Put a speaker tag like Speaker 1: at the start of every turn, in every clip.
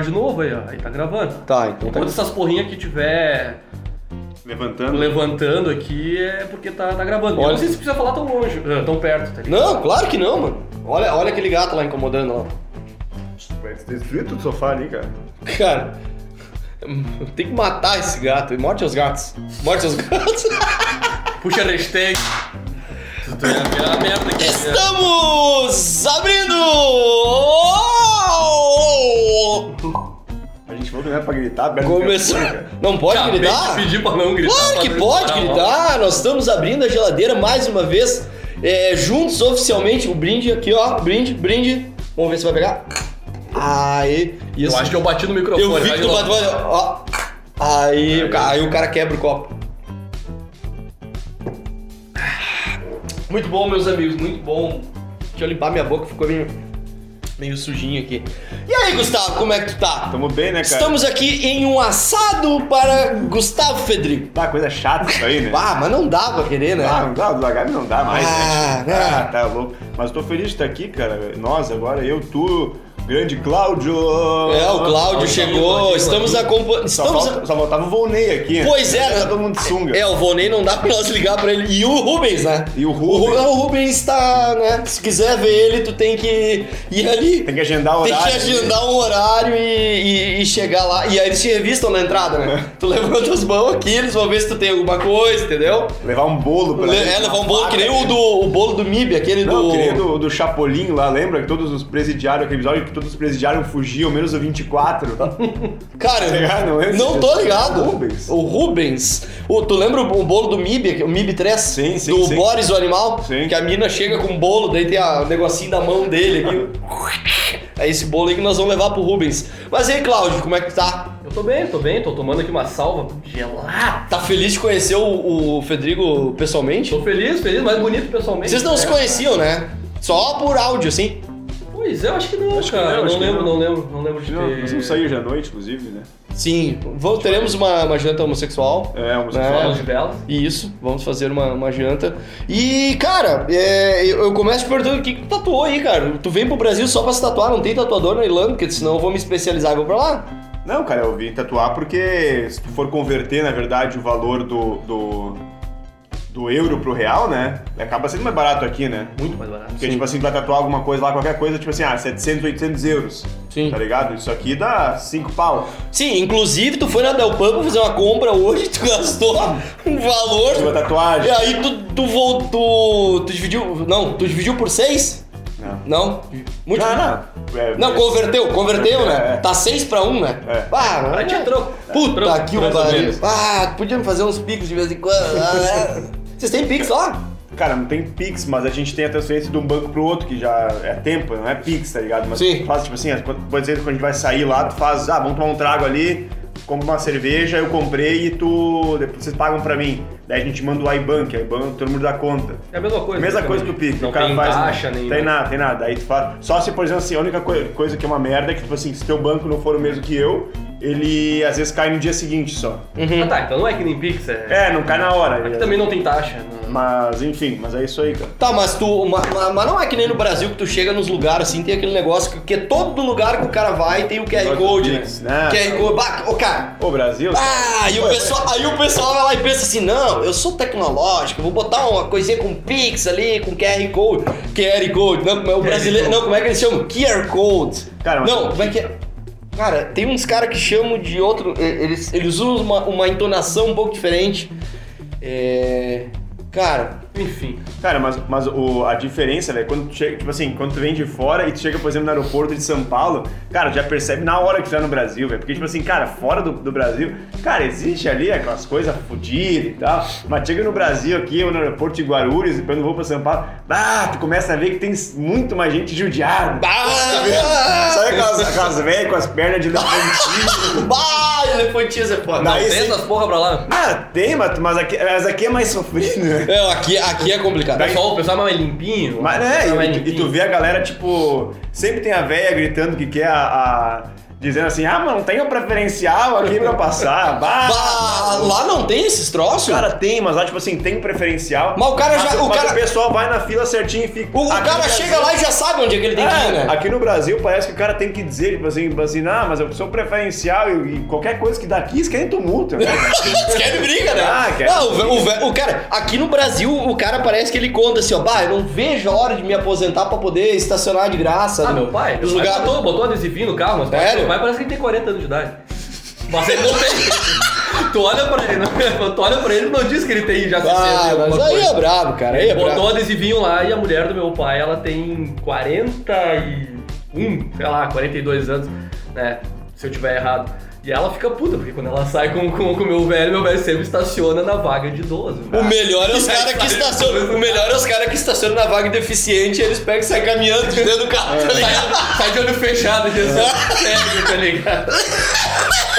Speaker 1: gravar de novo aí, ó. Aí tá gravando.
Speaker 2: Tá, então tá.
Speaker 1: Enquanto essas porrinhas que tiver
Speaker 3: Levantando.
Speaker 1: levantando aqui é porque tá, tá gravando. Eu
Speaker 2: Olha.
Speaker 1: não sei se precisa falar tão longe, eh, tão perto, tá ligado?
Speaker 2: Não, claro que não, mano. Olha, olha aquele gato lá incomodando lá.
Speaker 3: Vai destruir todo o sofá ali, cara.
Speaker 2: Cara, tem que matar esse gato. Morte aos gatos. Morte aos gatos.
Speaker 1: Puxa a hashtag. Tu ia virar a merda aqui.
Speaker 2: Estamos abrindo!
Speaker 3: Falou que não era pra gritar, aberto
Speaker 2: Começou. Não pode
Speaker 1: Acabei
Speaker 2: gritar?
Speaker 1: pra não gritar.
Speaker 2: Claro que pode gritar. Nós estamos abrindo a geladeira mais uma vez. é, juntos oficialmente. O brinde aqui, ó. Brinde, brinde. Vamos ver se vai pegar. Aí. Isso.
Speaker 1: Eu acho que eu bati no microfone.
Speaker 2: Eu vi que tu bateu. Ó. Aí, o ca- aí o cara quebra o copo. Muito bom, meus amigos, muito bom. Deixa eu limpar minha boca, ficou meio, meio sujinho aqui. E aí, Gustavo, como é que tu tá?
Speaker 3: Tamo bem, né, cara?
Speaker 2: Estamos aqui em um assado para Gustavo Federico.
Speaker 3: Tá, coisa chata isso aí, né?
Speaker 2: Ah, mas não dá pra querer, né?
Speaker 3: Ah, não dá, do Lagarde não dá mais,
Speaker 2: Ah,
Speaker 3: né?
Speaker 2: né?
Speaker 3: Ah, tá louco. Mas tô feliz de estar aqui, cara. Nós agora, eu, tu, grande Cláudio.
Speaker 2: É, o Cláudio chegou, estamos acompanhando.
Speaker 3: Só,
Speaker 2: Estamos.
Speaker 3: falta- só faltava o Volney aqui. né?
Speaker 2: Pois é,
Speaker 3: Tá todo mundo de sunga.
Speaker 2: É, o Volney não dá pra nós ligar pra ele. E o Rubens, né?
Speaker 3: E o Rubens.
Speaker 2: Ru- o Rubens tá, né? Se quiser ver ele, tu tem que ir ali.
Speaker 3: Tem que agendar o
Speaker 2: Tem
Speaker 3: horário.
Speaker 2: que agendar um horário e, e- e chegar lá. E aí eles te revistam na entrada, né? tu levanta as mãos aqui, eles vão ver se tu tem alguma coisa, entendeu?
Speaker 3: Levar um bolo pra
Speaker 2: Le-
Speaker 3: ele,
Speaker 2: é, levar um bolo,
Speaker 3: faca.
Speaker 2: que nem o, do, o bolo do MIB, aquele
Speaker 3: Não,
Speaker 2: do.
Speaker 3: que nem do, do Chapolin lá, lembra? Que todos os presidiários, aquele episódio que todos os presidiários fugiam, menos o 24.
Speaker 2: Cara,
Speaker 3: Tá ligado? Não é
Speaker 2: não
Speaker 3: esse?
Speaker 2: tô ligado.
Speaker 3: O Rubens.
Speaker 2: O Rubens. O, tu lembra o, o bolo do MIB, o MIB 3?
Speaker 3: Sim, sim,
Speaker 2: Do
Speaker 3: sim.
Speaker 2: Boris, o animal?
Speaker 3: Sim.
Speaker 2: Que a mina chega com um bolo, daí tem a- o negocinho da mão dele aqui. É esse bolo aí que nós vamos levar pro Rubens. Mas e aí, Cláudio, como é que tá?
Speaker 1: Eu tô bem, tô bem, tô tomando aqui uma salva gelada.
Speaker 2: Tá feliz de conhecer o, o Federico pessoalmente?
Speaker 1: Tô feliz, feliz, mais bonito pessoalmente.
Speaker 2: Vocês não se
Speaker 1: É.
Speaker 2: conheciam, né? Só por áudio, assim.
Speaker 1: Pois é, eu acho que não,
Speaker 3: Acho que
Speaker 1: cara.
Speaker 3: não,
Speaker 1: não,
Speaker 3: acho que
Speaker 1: lembro,
Speaker 3: não.
Speaker 1: não. lembro, não lembro de
Speaker 3: Não,
Speaker 1: ter.
Speaker 3: nós vamos sair hoje à noite, inclusive, né?
Speaker 2: Sim. Vamos, teremos uma, uma janta homossexual.
Speaker 3: É, um
Speaker 2: É.
Speaker 1: Falas de velas.
Speaker 2: Isso, vamos fazer uma, uma janta. E, cara, é, eu, eu começo te perguntando o que, que tu tatuou aí, cara? Tu vem pro Brasil só pra se tatuar, não tem tatuador na Irlanda, porque senão eu vou me especializar e vou pra lá.
Speaker 3: Não, cara, eu vim tatuar porque se tu for converter, na verdade, o valor do, do, do euro pro real, né? Acaba sendo mais barato aqui, né?
Speaker 1: Muito mais barato.
Speaker 3: Porque,
Speaker 2: Sim.
Speaker 3: tipo assim, tu vai tatuar alguma coisa lá, qualquer coisa, tipo assim, ah, 700, 800 euros.
Speaker 2: Sim.
Speaker 3: Tá ligado? Isso aqui dá 5 pau.
Speaker 2: Sim, inclusive tu foi na Del Pub pra fazer uma compra hoje, tu gastou um
Speaker 3: Uma
Speaker 2: valor.
Speaker 3: tatuagem.
Speaker 2: E aí tu, tu voltou. Tu dividiu. Não, tu dividiu por seis?
Speaker 3: Não.
Speaker 2: Não? Muito.
Speaker 3: Não, não. É,
Speaker 2: Não,
Speaker 3: é-
Speaker 2: converteu, converteu, né?
Speaker 3: É.
Speaker 2: Tá 6 pra 1, um, né?
Speaker 3: É.
Speaker 2: Ah,
Speaker 1: Ah, tinha troco.
Speaker 2: Puta que o pariu. Ah, podíamos fazer uns picos de vez em quando. Ah, é. Vocês têm pix lá?
Speaker 3: Cara, não tem Pix, mas a gente tem a transferência de um banco pro outro, que já é tempo, não é Pix, tá ligado? Mas
Speaker 2: Sim.
Speaker 3: tu faz, tipo assim, por exemplo, quando a gente vai sair lá, tu faz, ah, vamos tomar um trago ali, compra uma cerveja, eu comprei e tu. Depois vocês pagam pra mim. Daí a gente manda o IBAN, que é IBAN, todo mundo dá conta.
Speaker 1: É a mesma coisa.
Speaker 3: Mesma coisa que o Pix.
Speaker 1: Não
Speaker 3: o cara
Speaker 1: tem
Speaker 3: faz.
Speaker 1: taxa, nem.
Speaker 3: Tem nada, tem nada. Aí tu faz. Só se, por exemplo, assim, a única coi- coisa que é uma merda é que, tipo assim, se teu banco não for o mesmo que eu, ele às vezes cai no dia seguinte só.
Speaker 2: Uhum.
Speaker 1: Ah tá, então não é que nem Pix, é.
Speaker 3: É, não cai na hora.
Speaker 1: Aqui também não tem taxa. não-
Speaker 3: Mas, enfim, mas é isso aí, cara.
Speaker 2: Tá, mas tu. ma- ma- Mas, não é que nem no Brasil que tu chega nos lugares assim, tem aquele negócio que, que todo lugar que o cara vai tem o QR
Speaker 3: do
Speaker 2: Code, né?
Speaker 3: Né?
Speaker 2: QR Code. Bah, ô cara.
Speaker 3: Ô, Brasil.
Speaker 2: Ah, aí o, pessoal, aí o pessoal vai lá e pensa assim, não, eu sou tecnológico, vou botar uma coisinha com Pix ali, com QR Code. QR Code, não, é o brasileiro. Não, como é que eles chamam? QR Code.
Speaker 3: Cara, mas-
Speaker 2: não, como é que é? Cara, tem uns caras que chamam de outro. Eles, eles usam uma, uma entonação um pouco diferente. É. Cara,
Speaker 1: Enfim.
Speaker 3: Cara, mas, mas o, a diferença, velho, quando chega, tipo assim, quando tu vem de fora e tu chega, por exemplo, no aeroporto de São Paulo, cara, já percebe na hora que tu tá no Brasil, velho. Porque, tipo assim, cara, fora do, do Brasil, cara, existe ali aquelas coisas fodidas e tal. Mas chega no Brasil aqui, ou no aeroporto de Guarulhos, e quando eu vou pra São Paulo, ah, tu começa a ver que tem muito mais gente judiada.
Speaker 2: Ah!
Speaker 3: Sabe aquelas, aquelas velhas com as pernas de elefantinho?
Speaker 2: Bah, elefantinhas é foda.
Speaker 3: Daí
Speaker 1: Não, tem essas porra pra lá.
Speaker 3: Ah, tem, mas, mas, aqui, mas aqui é mais sofrido, né?
Speaker 2: É, aqui, aqui é complicado.
Speaker 1: O pessoal, o pessoal é mais limpinho.
Speaker 3: Mas
Speaker 1: é
Speaker 3: é,
Speaker 1: mais
Speaker 3: e, tu- e tu
Speaker 1: limpinho.
Speaker 3: vê a galera, tipo, sempre tem a véia gritando que quer a. a- dizendo assim, ah, mas não tem o preferencial aqui pra passar. Bah,
Speaker 2: Bah, lá não tem esses troços?
Speaker 3: O cara tem, mas lá, tipo assim, tem preferencial.
Speaker 2: Mas o cara já- o
Speaker 3: mas
Speaker 2: cara-
Speaker 3: o pessoal vai na fila certinho e fica.
Speaker 2: o o cara
Speaker 3: no
Speaker 2: chega
Speaker 3: Brasil-
Speaker 2: lá e já sabe onde é que ele tem que ir,
Speaker 3: É,
Speaker 2: né?
Speaker 3: aqui no Brasil parece que o cara tem que dizer, tipo assim, tipo assim, ah, mas eu sou preferencial e, e qualquer coisa que daqui, eles querem tumulto.
Speaker 2: Eles querem briga, né?
Speaker 3: Ah, quer.
Speaker 2: Não, o, o, o cara, aqui no Brasil, o cara parece que ele conta assim, ó, bah, eu não vejo a hora de me aposentar pra poder estacionar de graça.
Speaker 1: Ah,
Speaker 2: no-
Speaker 1: meu pai, pai
Speaker 2: lugares.
Speaker 1: botou, botou adesivinho no carro, mas
Speaker 2: Sério?
Speaker 1: Pai parece que ele tem 40 anos de idade. Mas ele não tem. tu olha pra ele, não- tu olha pra ele não diz que ele tem já 60
Speaker 2: Ah,
Speaker 1: e alguma
Speaker 2: mas aí
Speaker 1: coisa.
Speaker 2: é brabo, cara, aí é
Speaker 1: Botou
Speaker 2: brabo.
Speaker 1: um adesivinho lá e a mulher do meu pai, ela tem 41, sei lá, 42 anos, né? Se eu tiver errado. E ela fica puta, porque quando ela sai com o com, com o meu velho, meu velho sempre estaciona na vaga de idoso.
Speaker 2: O melhor é os caras que estacionam. O melhor é os caras que estacionam na vaga deficiente e eles pegam e saem caminhando de dentro do carro, tá ligado?
Speaker 1: Sai, sai de olho fechado, assim, sério, tá ligado?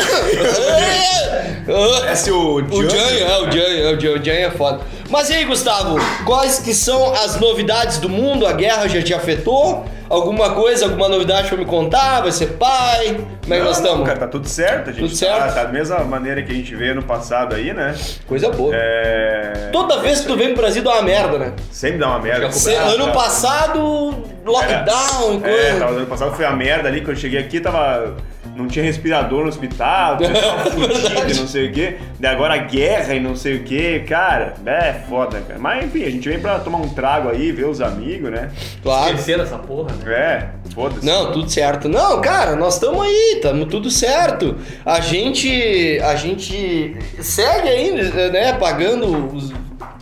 Speaker 2: É.
Speaker 3: Esse o
Speaker 2: O Jan, é, o Jan, é, o Jan é foda. Mas e aí, Gustavo, quais que são as novidades do mundo? A guerra já te afetou? Alguma coisa, alguma novidade pra me contar? Vai ser pai? Como é que nós estamos?
Speaker 3: Cara, tá tudo certo, a gente
Speaker 2: Tudo certo?
Speaker 3: Tá, tá da mesma maneira que a gente veio no passado aí, né?
Speaker 2: Coisa boa.
Speaker 3: É...
Speaker 2: Toda vez que tu vem pro Brasil dá uma merda, né?
Speaker 3: Sempre dá uma merda.
Speaker 2: Cê-
Speaker 1: Ah,
Speaker 2: ano passado, lockdown e
Speaker 3: É,
Speaker 2: coisa.
Speaker 3: tava, ano passado foi a merda ali, quando eu cheguei aqui, tava. Não tinha respirador no hospital, tinha fudido e não sei o quê. Daí agora guerra e não sei o quê, cara, é foda, cara. Mas enfim, a gente vem pra tomar um trago aí, ver os amigos, né?
Speaker 2: Claro.
Speaker 1: Esquecendo essa porra, né?
Speaker 3: É, foda-se.
Speaker 2: Não, tudo certo. Não, cara, nós estamos aí, estamos tudo certo. A gente, a gente segue ainda, né, pagando os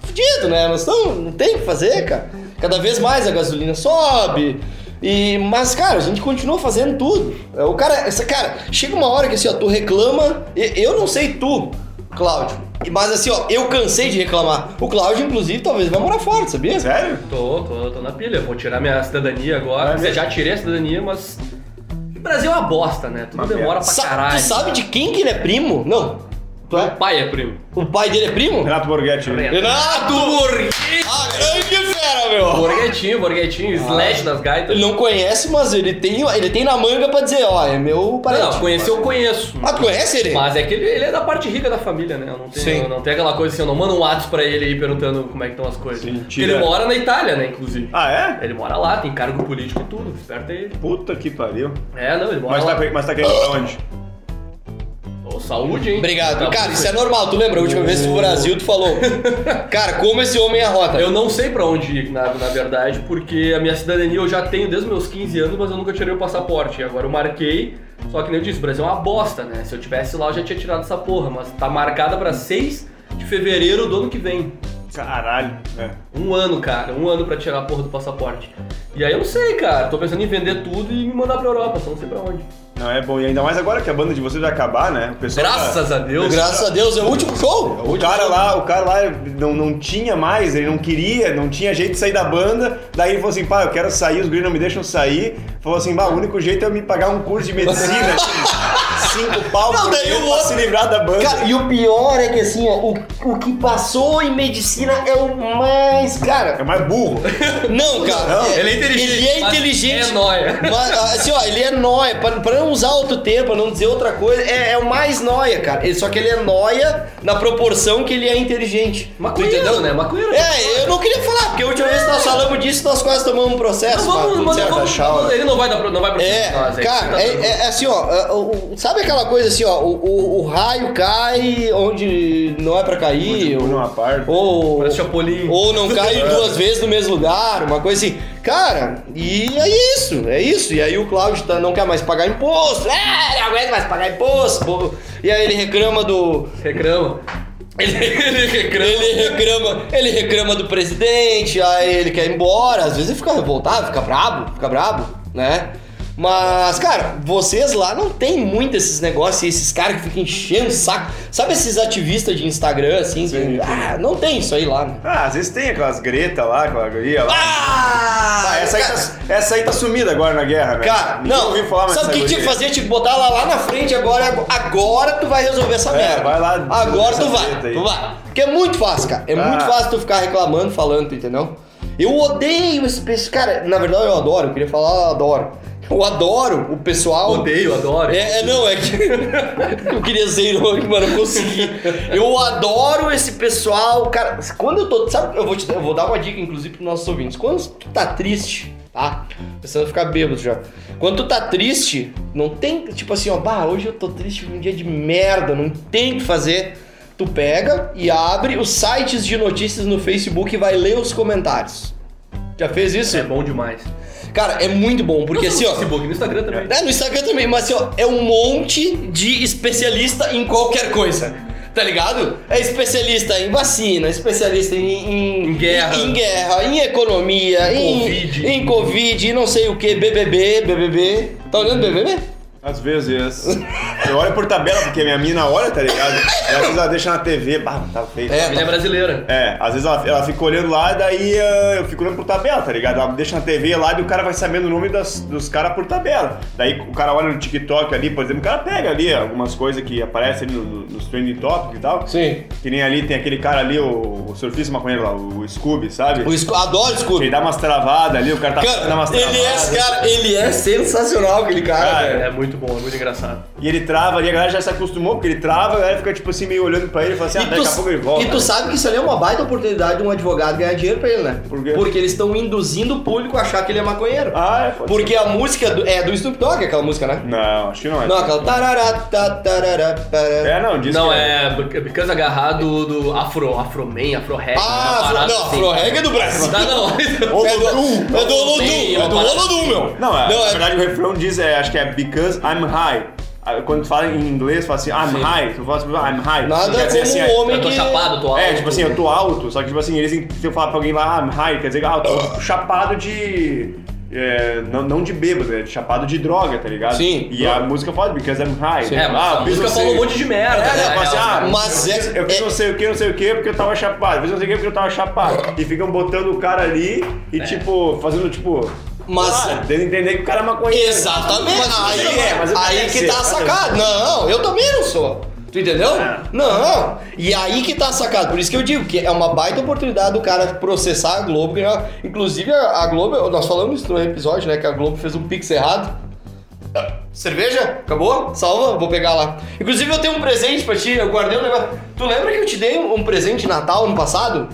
Speaker 2: fudido, né? Nós estamos, não tem o que fazer, cara. Cada vez mais a gasolina sobe. E, mas, cara, a gente continua fazendo tudo. O cara, essa, cara, chega uma hora que assim, ó, tu reclama. Eu não sei tu, Cláudio. Mas assim, ó, eu cansei de reclamar. O Cláudio, inclusive, talvez vai morar fora, sabia?
Speaker 3: Sério?
Speaker 1: Tô, tô, tô na pilha. Vou tirar minha cidadania agora.
Speaker 3: É
Speaker 1: já tirei a cidadania, mas. O Brasil é uma bosta, né? Tudo
Speaker 3: Uma
Speaker 1: demora
Speaker 3: merda.
Speaker 1: pra caralho.
Speaker 2: tu sabe de quem que ele é primo? Não. Tu é?
Speaker 1: pai é primo.
Speaker 2: O pai dele é primo?
Speaker 3: Renato Borghetti.
Speaker 2: Renato
Speaker 1: Borghetti!
Speaker 2: Ah, grande fera, meu!
Speaker 1: Borghetinho, Borghetinho, slash nas gaitas.
Speaker 2: Ele não conhece, mas ele tem, ele tem na manga pra dizer, ó, é meu parente.
Speaker 1: Não, conhecer eu conheço.
Speaker 2: Ah, tu conhece ele?
Speaker 1: Mas é que ele, ele é da parte rica da família, né? Eu não tenho,
Speaker 2: Sim.
Speaker 1: eu não tenho aquela coisa assim, eu não mando um WhatsApp pra ele aí perguntando como é que estão as coisas.
Speaker 3: Sim,
Speaker 1: Porque ele mora na Itália, né, inclusive.
Speaker 3: Ah, é?
Speaker 1: Ele mora lá, tem cargo político e tudo, esperto é ele.
Speaker 3: Puta que pariu.
Speaker 1: É, não, ele mora
Speaker 3: Mas
Speaker 1: lá.
Speaker 3: tá, mas tá querendo pra onde?
Speaker 1: Ô, saúde, hein?
Speaker 2: Obrigado.
Speaker 1: Tá
Speaker 2: Cara, isso é normal. Tu lembra? A última vez que pro Brasil, tu falou. Cara, como esse homem é rota.
Speaker 1: Eu não sei pra onde ir, na, na verdade, porque a minha cidadania eu já tenho desde os meus 15 anos, mas eu nunca tirei o passaporte. E agora eu marquei, só que nem eu disse, o Brasil é uma bosta, né? Se eu tivesse lá, eu já tinha tirado essa porra, mas tá marcada pra 6 de fevereiro do ano que vem.
Speaker 3: Caralho. É.
Speaker 1: Um ano, cara, um ano pra tirar a porra do passaporte. E aí eu não sei, cara, tô pensando em vender tudo e me mandar pra Europa, só não sei pra onde.
Speaker 3: Não, é bom. E ainda mais agora que a banda de vocês vai acabar, né? O pessoal
Speaker 1: Graças
Speaker 3: tá-
Speaker 1: a Deus.
Speaker 2: Graças a Deus, é o último show. É
Speaker 3: O
Speaker 2: último
Speaker 3: cara
Speaker 2: show.
Speaker 3: lá, o cara lá não, não tinha mais, ele não queria, não tinha jeito de sair da banda. Daí ele falou assim, pá, eu quero sair, os gringos não me deixam sair. Falou assim, bah, o único jeito é eu me pagar um curso de medicina. cinco pau
Speaker 2: Não, daí o outro-
Speaker 3: se livrar da banda.
Speaker 2: Cara, e o pior é que assim, ó, o, o que passou em medicina é o mais.
Speaker 3: É
Speaker 2: Cara,
Speaker 3: mais burro.
Speaker 2: não, cara.
Speaker 3: Não,
Speaker 1: ele é inteligente,
Speaker 2: Ele é
Speaker 1: mas
Speaker 2: inteligente.
Speaker 1: é nóia.
Speaker 2: Mas, assim, ó, ele é nóia. Pra, pra não usar outro termo, pra não dizer outra coisa, é, é o mais nóia, cara. Ele, só que ele é nóia na proporção que ele é inteligente.
Speaker 1: Maconheiro,
Speaker 2: entendeu?
Speaker 1: né? Maconheiro.
Speaker 2: É, eu não queria falar, porque a última vez que nós falamos disso, nós quase tomamos um processo.
Speaker 1: Não, vamos,
Speaker 2: mas
Speaker 1: vamos, vamos, ele não vai dar pro, não vai pro
Speaker 2: É,
Speaker 1: nós, aí,
Speaker 2: cara,
Speaker 1: tá
Speaker 2: é,
Speaker 1: tranquilo.
Speaker 2: é assim, ó, é, o- o- sabe aquela coisa assim, ó, o, o- o raio cai onde não é pra cair, ou,
Speaker 3: não aparta.
Speaker 2: ou, ou não cai duas vezes no mesmo lugar, uma coisa assim. Cara, e é isso, é isso. E aí o Cláudio tá- não quer mais pagar imposto, é, não aguenta mais pagar imposto, e aí ele reclama do,
Speaker 1: Reclama.
Speaker 2: ele, ele reclama, ele reclama, ele reclama do presidente, aí ele quer ir embora, às vezes ele fica revoltado, fica brabo, fica brabo, né? Mas, cara, vocês lá não tem muito esses negócios, esses caras que ficam enchendo o saco. Sabe esses ativistas de Instagram, assim? que-
Speaker 3: Sim, sim.
Speaker 2: ah, não tem isso aí lá, né?
Speaker 3: Ah, às vezes tem aquelas greta lá, aquela guria lá.
Speaker 2: Ah!
Speaker 3: Ah, essa, aí
Speaker 2: cara,
Speaker 3: tá, essa aí tá sumida agora na guerra, né?
Speaker 2: cara,
Speaker 3: Ninguém
Speaker 2: não,
Speaker 3: ouviu falar mais
Speaker 2: sabe o que tinha que fazer? Tinha que botar ela lá na frente agora, agora tu vai resolver essa
Speaker 3: É,
Speaker 2: merda.
Speaker 3: vai lá
Speaker 2: Agora tu vai,
Speaker 3: aí.
Speaker 2: tu vai. Porque é muito fácil, cara. É
Speaker 3: Ah.
Speaker 2: muito fácil tu ficar reclamando, falando, entendeu? Eu odeio esse, esse cara, na verdade eu adoro, eu queria falar eu adoro. Eu adoro o pessoal.
Speaker 1: Odeio, adoro.
Speaker 2: É, é, não, é que. eu queria ser irônico, mas não consegui. Eu adoro esse pessoal. Cara, quando eu tô. Sabe, eu vou, te, eu vou dar uma dica, inclusive, pros nossos ouvintes. Quando tu tá triste, tá? Pensando em ficar bêbado já. Quando tu tá triste, não tem. Tipo assim, ó, bah, hoje eu tô triste, um dia de merda, não tem o que fazer. Tu pega e abre os sites de notícias no Facebook e vai ler os comentários. Já fez isso?
Speaker 1: É bom demais.
Speaker 2: Cara, é muito bom, porque assim,
Speaker 1: no
Speaker 2: ó.
Speaker 1: Facebook, no Instagram também.
Speaker 2: É, no Instagram também, mas assim, ó, é um monte de especialista em qualquer coisa. Tá ligado? É especialista em vacina, especialista em, em,
Speaker 1: Em guerra.
Speaker 2: em, guerra, em economia, em
Speaker 1: Covid.
Speaker 2: em Covid, não sei o que, BBB, BBB. Tá olhando BBB?
Speaker 3: Às vezes. Eu olho por tabela, porque minha mina olha, tá ligado? E às vezes ela deixa na TV, bah, tá feio.
Speaker 2: É,
Speaker 1: Família brasileira.
Speaker 3: É, às vezes ela, ela fica olhando lá, daí ah, eu fico olhando por tabela, tá ligado? Ela deixa na TV lá e o cara vai sabendo o nome das- dos caras por tabela. Daí o cara olha no TikTok ali, por exemplo, o cara pega ali algumas coisas que aparecem ali no- no- nos trending topics e tal.
Speaker 2: Sim.
Speaker 3: Que nem ali tem aquele cara ali, o, o surfista maconheiro lá, o Scooby, sabe?
Speaker 2: O Sco- adoro o
Speaker 3: Ele
Speaker 2: Scooby.
Speaker 3: dá umas travadas ali, o cara tá
Speaker 2: Cara,
Speaker 3: umas
Speaker 2: ele
Speaker 3: travadas.
Speaker 2: é, cara, ele é sensacional, aquele cara.
Speaker 3: Cara,
Speaker 2: velho.
Speaker 1: É muito bom, é muito engraçado.
Speaker 3: E ele trava ali, a galera já se acostumou, porque ele trava, a galera fica tipo assim, meio olhando pra ele e fala assim, ah, daqui a pouco ele volta.
Speaker 2: e tu sabe que isso ali é uma baita oportunidade de um advogado ganhar dinheiro pra ele, né?
Speaker 3: Por quê?
Speaker 2: Porque eles estão induzindo o público a achar que ele é maconheiro.
Speaker 3: Ah, é, pode
Speaker 2: Porque a música do- é do Snoop Dogg, aquela música, né?
Speaker 3: ser. Não, acho que não é.
Speaker 2: Não, aquela tarará, tá, tarará, tarará.
Speaker 3: É, não, diz
Speaker 1: Não,
Speaker 3: que
Speaker 1: é Because agarrado do Afro, Afro-Man, Afro-Reg.
Speaker 2: Ah,
Speaker 1: uma
Speaker 2: Afro,
Speaker 1: parada
Speaker 2: não,
Speaker 1: assim.
Speaker 2: Afro Reggae é do Brasil.
Speaker 1: Tá, não.
Speaker 2: É do, é do Olodum, é do Olodum, meu.
Speaker 3: Não, é,
Speaker 2: Não,
Speaker 3: na
Speaker 2: é-
Speaker 3: verdade o refrão diz, é, acho que é Because I'm High. Ah, Quando tu fala em inglês, fala assim, I'm
Speaker 1: Sim.
Speaker 3: high. Tu fala assim, I'm high.
Speaker 2: Nada
Speaker 3: Quer dizer assim,
Speaker 2: um
Speaker 3: é-
Speaker 2: homem
Speaker 1: Eu tô
Speaker 2: que...
Speaker 1: chapado, tô alto.
Speaker 3: É, tipo assim, eu tô alto, só que tipo assim, eles, se eu falar pra alguém lá, I'm high, quer dizer, ah, eu tô chapado de. é, não, não de bêbado, é chapado de droga, tá ligado?
Speaker 2: Sim.
Speaker 3: E a música fala because I'm high.
Speaker 2: Sim.
Speaker 1: É,
Speaker 3: ah,
Speaker 1: a
Speaker 3: eu fiz
Speaker 1: música falou um monte de merda.
Speaker 3: É,
Speaker 1: né?
Speaker 3: Fala assim, ah,
Speaker 2: Mas
Speaker 3: eu
Speaker 2: é-
Speaker 3: eu fiz
Speaker 2: é-
Speaker 3: não sei o que, não sei o que, porque eu tava chapado. Eu fiz não sei o que porque eu tava chapado. E ficam botando o cara ali e, tipo, fazendo, tipo.
Speaker 2: Mas-
Speaker 3: ah, dando a entender que o cara é maconheiro.
Speaker 2: Exatamente.
Speaker 3: Mas
Speaker 2: aí
Speaker 3: você é, mas
Speaker 2: aí
Speaker 3: quero
Speaker 2: que
Speaker 3: ser,
Speaker 2: tá a sacada. Não, eu também não sou. Tu entendeu?
Speaker 3: É.
Speaker 2: Não. E aí que tá a sacada. Por isso que eu digo que é uma baita oportunidade do cara processar a Globo. ganhar- Inclusive, a Globo, nós falamos no episódio, né? Que a Globo fez um pix errado. Cerveja? Acabou? Salva? Vou pegar lá. Inclusive, eu tenho um presente pra ti. Eu guardei um negócio. Tu lembra que eu te dei um um presente de Natal ano passado?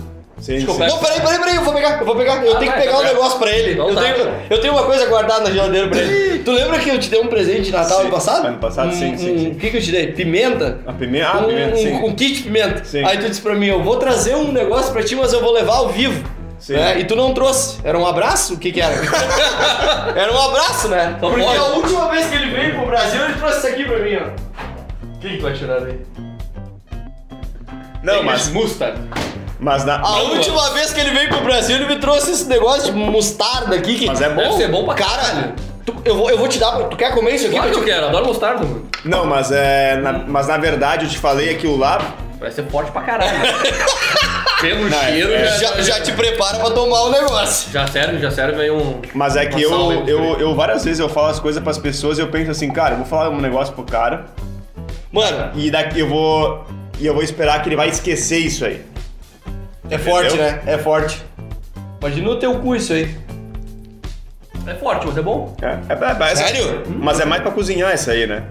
Speaker 3: Sim,
Speaker 1: Desculpa,
Speaker 3: sim.
Speaker 2: Não, peraí, peraí, peraí, eu vou pegar, eu vou pegar. Eu
Speaker 1: Ah,
Speaker 2: tenho que
Speaker 1: vai,
Speaker 2: pegar um
Speaker 1: vai.
Speaker 2: negócio pra ele.
Speaker 1: Então
Speaker 2: Eu
Speaker 1: tá.
Speaker 2: tenho, eu tenho uma coisa guardada na geladeira pra ele. Tu lembra que eu te dei um presente de Natal
Speaker 3: Sim,
Speaker 2: ano passado?
Speaker 3: ano passado, sim,
Speaker 2: Um-
Speaker 3: sim,
Speaker 2: um-
Speaker 3: sim.
Speaker 2: O que, que eu te dei? Pimenta?
Speaker 3: A pimenta, ah,
Speaker 2: um,
Speaker 3: pimenta,
Speaker 2: um-
Speaker 3: sim.
Speaker 2: um kit de pimenta.
Speaker 3: Sim.
Speaker 2: Aí tu disse pra mim, eu vou trazer um negócio pra ti, mas eu vou levar ao vivo.
Speaker 3: Sim.
Speaker 2: né? E tu não trouxe. Era um abraço? O que que era? era um abraço, né?
Speaker 1: Só
Speaker 2: Porque
Speaker 1: pode.
Speaker 2: a última vez que ele veio pro Brasil, ele trouxe isso aqui pra mim, ó.
Speaker 1: O que vai tirar daí?
Speaker 3: Não, mas,
Speaker 1: Mustard.
Speaker 3: Mas na.
Speaker 2: A
Speaker 3: não,
Speaker 2: última vez que ele veio pro Brasil, ele me trouxe esse negócio de mostarda aqui. Que...
Speaker 3: Mas é bom.
Speaker 1: Deve ser bom pra
Speaker 2: Cara,
Speaker 1: caralho.
Speaker 2: tu- eu, vou, eu vou te dar. Tu quer comer isso aqui?
Speaker 1: Claro que eu
Speaker 2: te-
Speaker 1: quero, adoro mostarda, mano.
Speaker 3: Não, mas é. na- mas na verdade eu te falei aquilo lá.
Speaker 1: Vai ser forte pra caralho. Pelo
Speaker 3: Não, é-
Speaker 1: cheiro,
Speaker 3: é-
Speaker 1: já,
Speaker 2: Já, já te prepara pra tomar o negócio.
Speaker 1: já serve, já serve aí um...
Speaker 3: Mas é que eu, eu, eu várias vezes eu falo as coisas pras pessoas e eu penso assim, cara, eu vou falar um negócio pro cara
Speaker 2: Mano,
Speaker 3: e daqui eu vou. E eu vou esperar que ele vai esquecer isso aí.
Speaker 2: É forte, né? É forte. Imagina o teu cu isso aí.
Speaker 1: É forte, mas é bom.
Speaker 3: É, é, é, é-
Speaker 2: Sério?
Speaker 3: Mas é mais pra cozinhar isso aí, né?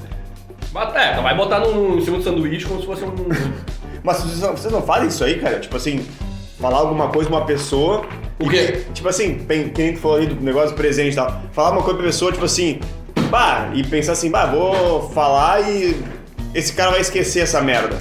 Speaker 1: Mas, é, então vai botar no, em cima do sanduíche como se fosse um...
Speaker 3: Mas vocês não, vocês não fazem isso aí, cara? Tipo assim, falar alguma coisa pra uma pessoa.
Speaker 2: O
Speaker 3: e
Speaker 2: quê?
Speaker 3: que- Tipo assim, pen- que nem tu falou aí do negócio do presente e tal. Falar uma coisa pra pessoa, tipo assim, bah, e pensar assim, bah, vou falar e esse cara vai esquecer essa merda.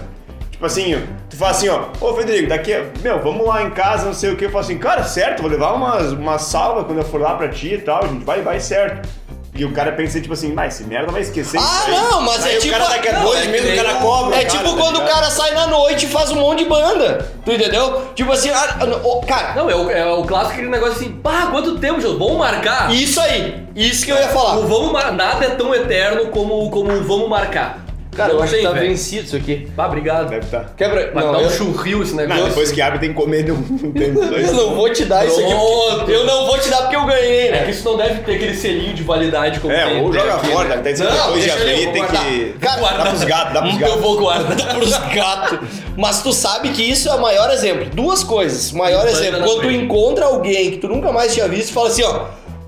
Speaker 3: Tipo assim, tu fala assim, ó, ô Federico, daqui, a- meu, vamos lá em casa, não sei o que. Eu falo assim, cara, certo, vou levar umas, uma salva quando eu for lá pra ti e tal, a gente vai, vai certo. E o cara pensa, tipo assim, mas esse merda vai esquecer
Speaker 2: Ah, não, mas
Speaker 3: aí
Speaker 2: é
Speaker 3: o
Speaker 2: tipo-
Speaker 3: cara daqui a
Speaker 2: não,
Speaker 3: dois
Speaker 2: é
Speaker 3: meses
Speaker 1: que
Speaker 3: o cara cobra.
Speaker 2: É
Speaker 3: cara,
Speaker 2: tipo
Speaker 3: tá
Speaker 2: quando o
Speaker 3: ligado?
Speaker 2: cara sai na noite e faz um monte de banda. Tu entendeu? Tipo assim, ah, oh, cara,
Speaker 1: Não, é o, é o clássico aquele negócio assim, pá, quanto tempo, Jô? Vamos marcar?
Speaker 2: isso aí. Isso que eu ia falar.
Speaker 1: O vamos mar... Nada é tão eterno como, como o vamos marcar.
Speaker 2: Cara,
Speaker 1: Não
Speaker 2: eu acho que
Speaker 1: tem,
Speaker 2: tá
Speaker 1: velho.
Speaker 2: vencido isso aqui.
Speaker 1: Bah, obrigado.
Speaker 3: Deve tá. estar.
Speaker 2: Quebra.
Speaker 1: Vai
Speaker 2: não,
Speaker 1: dar
Speaker 2: eu,
Speaker 1: um churril esse negócio.
Speaker 3: Não, depois que abre tem que comer um tempo. dois.
Speaker 2: eu não vou te dar isso aqui. Porque- Eu não vou te dar porque eu ganhei,
Speaker 1: É
Speaker 2: né?
Speaker 1: que isso não deve ter aquele selinho de validade como
Speaker 3: É,
Speaker 1: tem
Speaker 3: ou
Speaker 1: tem
Speaker 3: joga
Speaker 1: aqui,
Speaker 3: fora,
Speaker 1: né?
Speaker 3: tá dizendo
Speaker 2: Não,
Speaker 3: depois de abrir
Speaker 2: eu
Speaker 3: tem que.
Speaker 2: guardar.
Speaker 3: Dá pros gatos, dá pros
Speaker 1: Eu
Speaker 3: gatos.
Speaker 1: vou guardar.
Speaker 2: Dá pros gatos. Mas tu sabe que isso é o maior exemplo. Duas coisas. O maior
Speaker 1: Vai
Speaker 2: exemplo, quando tu encontra alguém que tu nunca mais tinha visto e fala assim, ó.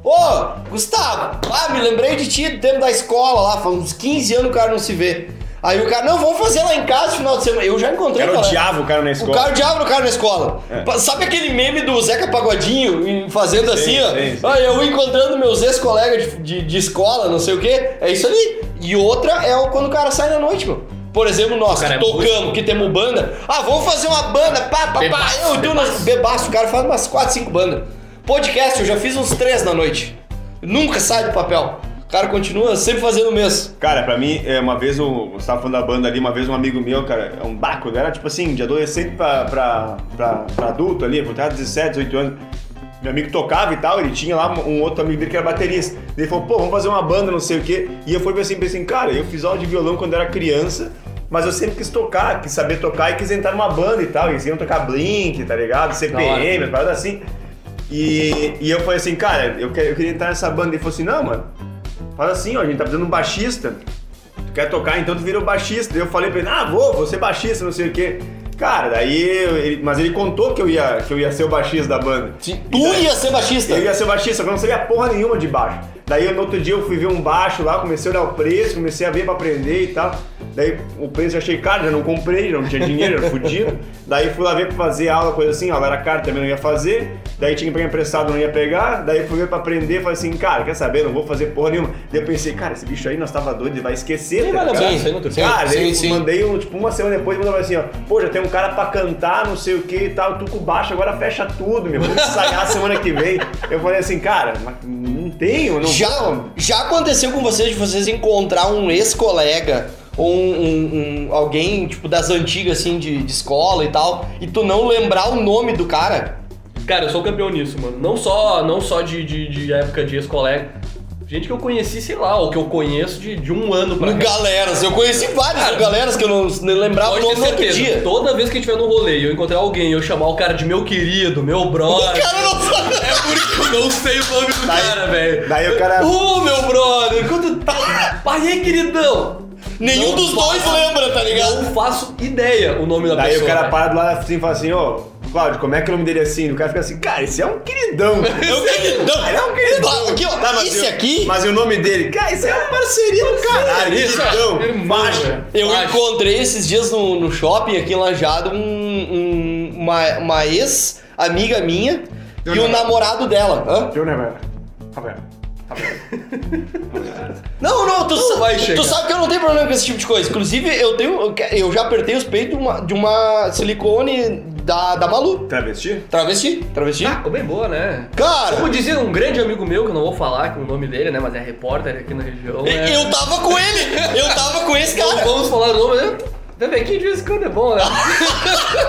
Speaker 2: Ô, Gustavo, ah, me lembrei de ti do tempo da escola lá, faz uns 15 anos o cara não se vê. Aí o cara, não, vamos fazer lá em casa no final de semana. Eu já
Speaker 3: O
Speaker 2: encontrei
Speaker 3: cara
Speaker 2: colega.
Speaker 3: odiava o cara na
Speaker 2: O
Speaker 3: escola.
Speaker 2: cara odiava o cara na escola.
Speaker 3: É.
Speaker 2: Sabe aquele meme do Zeca Pagodinho fazendo assim, ó?
Speaker 3: sim, sim.
Speaker 2: Ah, eu encontrando meus ex-colegas de, de, de escola, não sei o quê. É isso ali. E outra é o- quando o cara sai na noite, meu. Por exemplo, nós
Speaker 1: cara
Speaker 2: que
Speaker 1: é
Speaker 2: tocamos, que temos banda. Ah, vamos fazer uma banda, pá, pá, pá.
Speaker 1: Bebaço,
Speaker 2: Eu e tu, nós, bebaço. O cara faz umas 4, 5 bandas. Podcast, eu já fiz uns 3 na noite. Nunca sai do papel. O cara continua sempre fazendo o mesmo.
Speaker 3: Cara, pra mim, é, uma vez, o, você tava falando da banda ali, uma vez um amigo meu, cara, é um baco, ele era tipo assim, de adolescente pra, pra, pra, pra adulto ali, tava 17, 18 anos. Meu amigo tocava e tal, ele tinha lá um outro amigo dele que era baterista. Ele falou, pô, vamos fazer uma banda, não sei o quê. E eu fui assim, pensei assim, cara, eu fiz aula de violão quando era criança, mas eu sempre quis tocar, quis saber tocar e quis entrar numa banda e tal. Eles iam tocar Blink, tá ligado? CPM, as paradas assim. E, e eu falei assim, cara, eu, quero- eu queria entrar nessa banda. Ele falou assim, não, mano, fala assim, ó, a gente tá precisando de um baixista. Tu quer tocar, então tu vira o baixista. Daí eu falei pra ele, ah, vou, vou ser baixista, não sei o quê. Cara, daí, ele- mas ele contou que eu, ia, que eu ia ser o baixista da banda.
Speaker 2: Tu ia ser baixista.
Speaker 3: Eu ia ser baixista, eu não sabia porra nenhuma de baixo. Daí no outro dia eu fui ver um baixo lá, comecei a olhar o preço, comecei a ver pra aprender e tal. Daí o preço eu achei caro, já não comprei, já não tinha dinheiro, era fudido. Daí fui lá ver pra fazer aula, coisa assim, aula era caro, também não ia fazer. Daí tinha que pegar emprestado, não ia pegar. Daí fui ver pra aprender, falei assim, cara, quer saber, não vou fazer porra nenhuma. Daí eu pensei, cara, esse bicho aí nós tava doido, ele vai esquecer,
Speaker 1: Sim,
Speaker 3: tá
Speaker 1: vai lembrar, isso aí
Speaker 3: Cara,
Speaker 2: Sim, sim.
Speaker 3: eu mandei um, tipo, uma semana depois, mandou assim, ó, pô, já tem um cara pra cantar, não sei o que e tal, tu com baixo, agora fecha tudo, meu, vamos ensaiar semana que vem. Eu falei assim, cara, mas não tenho, não
Speaker 2: Já,
Speaker 3: vou.
Speaker 2: já aconteceu com vocês de vocês encontrar um ex-colega ou um, um- um- alguém, tipo, das antigas, assim, de, de escola e tal, e tu não lembrar o nome do cara?
Speaker 1: Cara, eu sou campeão nisso, mano. Não só, não só de, de, de época de ex-colega. Gente que eu conheci, sei lá, ou que eu conheço de, de um ano pra cá.
Speaker 2: Galeras, eu conheci vários galeras que eu não lembrava o nome no outro dia.
Speaker 1: Toda vez que a gente tiver no rolê e eu encontrar alguém e eu chamar o cara de meu querido, meu
Speaker 2: O
Speaker 1: brother.
Speaker 2: cara não sabe.
Speaker 1: É porque eu não sei o nome do
Speaker 3: Daí-
Speaker 1: cara, velho.
Speaker 3: daí o cara-
Speaker 1: Ô, meu brother, quando tá. Pai, aí, queridão.
Speaker 2: Nenhum
Speaker 1: Não
Speaker 2: dos dois
Speaker 1: faço-
Speaker 2: lembra, tá ligado?
Speaker 1: Não faço ideia o nome da
Speaker 3: Daí
Speaker 1: pessoa.
Speaker 3: o cara para do lado assim e fala assim, ô, Cláudio, como é que é o nome dele assim? O cara fica assim, cara, esse é um queridão.
Speaker 2: É o queridão.
Speaker 3: Ele é um queridão.
Speaker 2: Aqui, ó,
Speaker 3: Tá, mas
Speaker 2: esse
Speaker 3: eu-
Speaker 2: aqui,
Speaker 3: Mas e o nome dele? Cara, esse é um parceirinho do caralho.
Speaker 1: Isso,
Speaker 3: Queridão,
Speaker 1: irmão,
Speaker 3: macho.
Speaker 2: eu encontrei esses dias no, no shopping aqui em Lajado um, um- uma, uma ex-amiga minha e o namorado dela. Hã?
Speaker 3: Teu, né, velho? Tá vendo?
Speaker 2: Não, não, tu, tu sabe que eu não tenho problema com esse tipo de coisa. Inclusive, eu tenho. Eu, que- já apertei os peitos de uma, de uma silicone da, da Malu.
Speaker 3: Travesti?
Speaker 2: Travesti? Travesti?
Speaker 1: Ah, ficou bem boa, né?
Speaker 2: Cara,
Speaker 1: Como dizia um grande amigo meu, que eu não vou falar com o nome dele, né? Mas é repórter aqui na região. é-
Speaker 2: eu tava com ele! Eu tava com esse
Speaker 1: Não
Speaker 2: cara!
Speaker 1: vamos falar o nome, né? Também aqui de vez em quando é bom, né?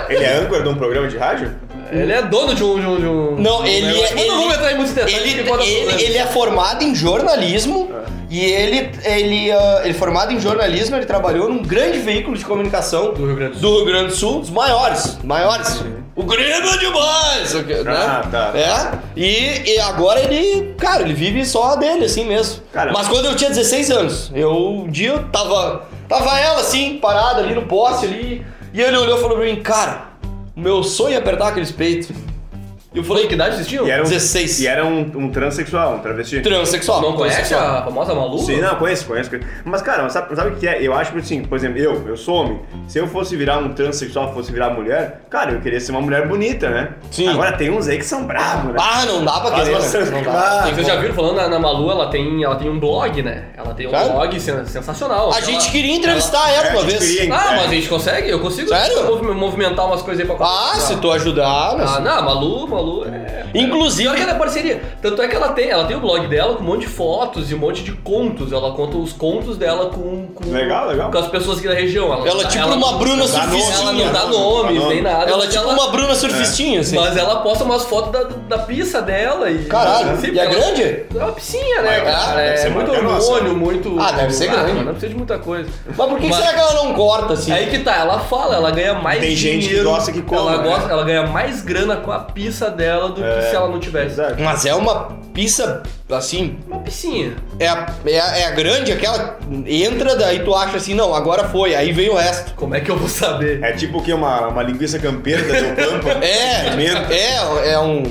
Speaker 3: Ele é âncora de um programa de rádio?
Speaker 1: Ele é dono de um. De um, de um
Speaker 2: Não, ele é. Ele,
Speaker 1: não vamos entrar em muitos detalhes.
Speaker 2: ele,
Speaker 1: dar
Speaker 2: ele,
Speaker 1: problema.
Speaker 2: ele é formado em jornalismo e ele, ele, ah, ele formado em jornalismo, ele trabalhou num grande veículo de comunicação
Speaker 1: Do Rio Grande do Sul.
Speaker 2: do Rio Grande do Sul, dos maiores, maiores. O Grêmio é demais, que- né?
Speaker 3: Ah, tá.
Speaker 2: É, e, e agora ele, cara, ele vive só dele, assim mesmo.
Speaker 3: Cara,
Speaker 2: Mas quando eu tinha 16 anos, eu, um dia eu tava, tava ela assim, parada ali no poste ali, e ele olhou e falou pra mim, cara, o meu sonho é apertar aqueles peitos. E eu
Speaker 1: Falei, que idade vocês tinham?
Speaker 3: E era um,
Speaker 2: 16.
Speaker 3: E era um, um transexual, um travesti?
Speaker 2: transexual.
Speaker 1: Não conhece a famosa Malu?
Speaker 3: Sim, não, conheço, conheço. conheço. Mas, cara, sabe, sabe o que é? Eu acho que, assim, por exemplo, eu, eu sou homem. Se eu fosse virar um transexual, fosse virar mulher, cara, eu queria ser uma mulher bonita, né?
Speaker 2: Sim.
Speaker 3: Agora tem uns aí que são bravos, né?
Speaker 2: Ah, não dá pra querer, né? Não dá.
Speaker 3: Ah,
Speaker 1: Vocês já viram falando na, na Malu, ela tem, ela tem um blog, né? Ela tem um
Speaker 2: Sério?
Speaker 1: blog sen- sensacional.
Speaker 2: A
Speaker 1: Ela-
Speaker 2: gente queria entrevistar ela
Speaker 3: É,
Speaker 2: uma
Speaker 3: gente
Speaker 2: vez.
Speaker 3: queria-
Speaker 1: Ah, mas a gente consegue? Eu consigo
Speaker 2: Sério?
Speaker 1: movi- movimentar umas coisas aí pra
Speaker 2: Ah, se tu ajudar, mas...
Speaker 1: Ah, não, a Malu, Malu é.
Speaker 2: Inclusive,
Speaker 1: Pior que ela é parceria. Tanto é que ela tem, ela tem o blog dela com um monte de fotos e um monte de contos. Ela conta os contos dela com, com,
Speaker 3: Legal, legal.
Speaker 1: com as pessoas aqui da região. Ela,
Speaker 2: ela é tipo uma Bruna surfistinha.
Speaker 1: Ela não dá
Speaker 3: nome.
Speaker 1: nem nada.
Speaker 2: Ela é
Speaker 1: mas
Speaker 2: tipo uma Bruna surfistinha, assim.
Speaker 1: Mas ela posta umas fotos da, da pista dela e.
Speaker 2: Caralho,
Speaker 1: Sim,
Speaker 2: e é
Speaker 1: ela-
Speaker 2: grande?
Speaker 1: É uma piscinha, né,
Speaker 3: Ah,
Speaker 1: cara?
Speaker 3: deve
Speaker 1: É
Speaker 3: ser
Speaker 1: muito hormônio,
Speaker 3: nossa.
Speaker 1: muito.
Speaker 2: Ah, deve ser grande.
Speaker 1: Não precisa de muita coisa.
Speaker 2: Mas por que, será que ela não corta, assim?
Speaker 1: Aí que tá, ela fala, ela ganha mais
Speaker 3: Tem gente que gosta que coma,
Speaker 1: ela,
Speaker 3: né?
Speaker 1: gosta, ela ganha mais grana com a pista dela do que se ela não tivesse.
Speaker 2: Mas é uma pista, assim,
Speaker 1: Uma piscinha.
Speaker 2: é a, é, a, é a grande, aquela entra, daí tu acha assim, não, agora foi, aí vem o resto.
Speaker 1: Como é que eu vou saber?
Speaker 3: É tipo o que? Uma, uma linguiça campeira da teu campo?
Speaker 2: É, é, é um...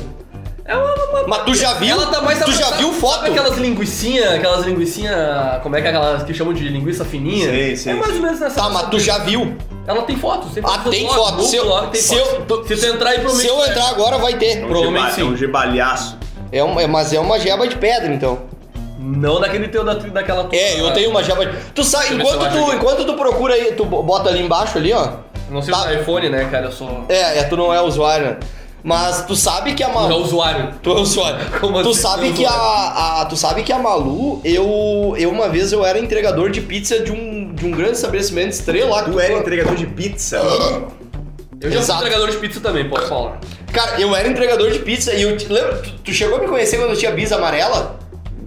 Speaker 1: É uma, uma-
Speaker 2: Mas tu já viu?
Speaker 1: Ela tá mais
Speaker 2: Tu já viu foto?
Speaker 1: Sabe aquelas linguicinha, aquelas linguicinha, como é que é aquelas que chamam de linguiça fininha?
Speaker 3: Sim, sim,
Speaker 1: É mais ou
Speaker 3: sim.
Speaker 1: menos nessa.
Speaker 2: Tá, mas tu já viu?
Speaker 1: Ela tem fotos. Tem
Speaker 2: Ah,
Speaker 1: fotos
Speaker 2: tem
Speaker 1: do
Speaker 2: foto.
Speaker 1: blog,
Speaker 2: Se eu-
Speaker 1: tem
Speaker 2: se
Speaker 1: fotos.
Speaker 2: eu-
Speaker 1: Se tu entrar aí, provavelmente.
Speaker 2: Se eu entrar agora, vai ter.
Speaker 3: É um
Speaker 1: Provavelmente
Speaker 3: geba- É um
Speaker 1: sim.
Speaker 3: gebalhaço.
Speaker 2: É uma, é- mas é uma jeba de pedra, então.
Speaker 1: Não daquele teu da, daquela tua.
Speaker 2: É, eu tenho uma jeba de... Tu
Speaker 1: ver
Speaker 2: enquanto tu, enquanto tu procura aí, tu bota ali embaixo ali, ó.
Speaker 1: Não sei
Speaker 2: Tá.
Speaker 1: usar iPhone, né, cara? Eu sou.
Speaker 2: É, é, tu não é usuário, né? Mas tu sabe que a
Speaker 1: Não é
Speaker 2: Malu...
Speaker 1: usuário.
Speaker 2: Tu é usuário.
Speaker 1: Como
Speaker 2: tu
Speaker 1: assim,
Speaker 2: sabe
Speaker 1: tu é
Speaker 2: que a, a- Tu sabe que a Malu, eu... Eu uma vez eu era entregador de pizza de um, de um grande estabelecimento estrela lá. que
Speaker 3: Tu era entregador de pizza.
Speaker 1: Eu já
Speaker 2: Exato.
Speaker 1: fui entregador de pizza também, posso falar.
Speaker 2: Cara, eu era entregador de pizza e eu... te- Lembra? Tu, tu chegou a me conhecer quando eu tinha bis amarela?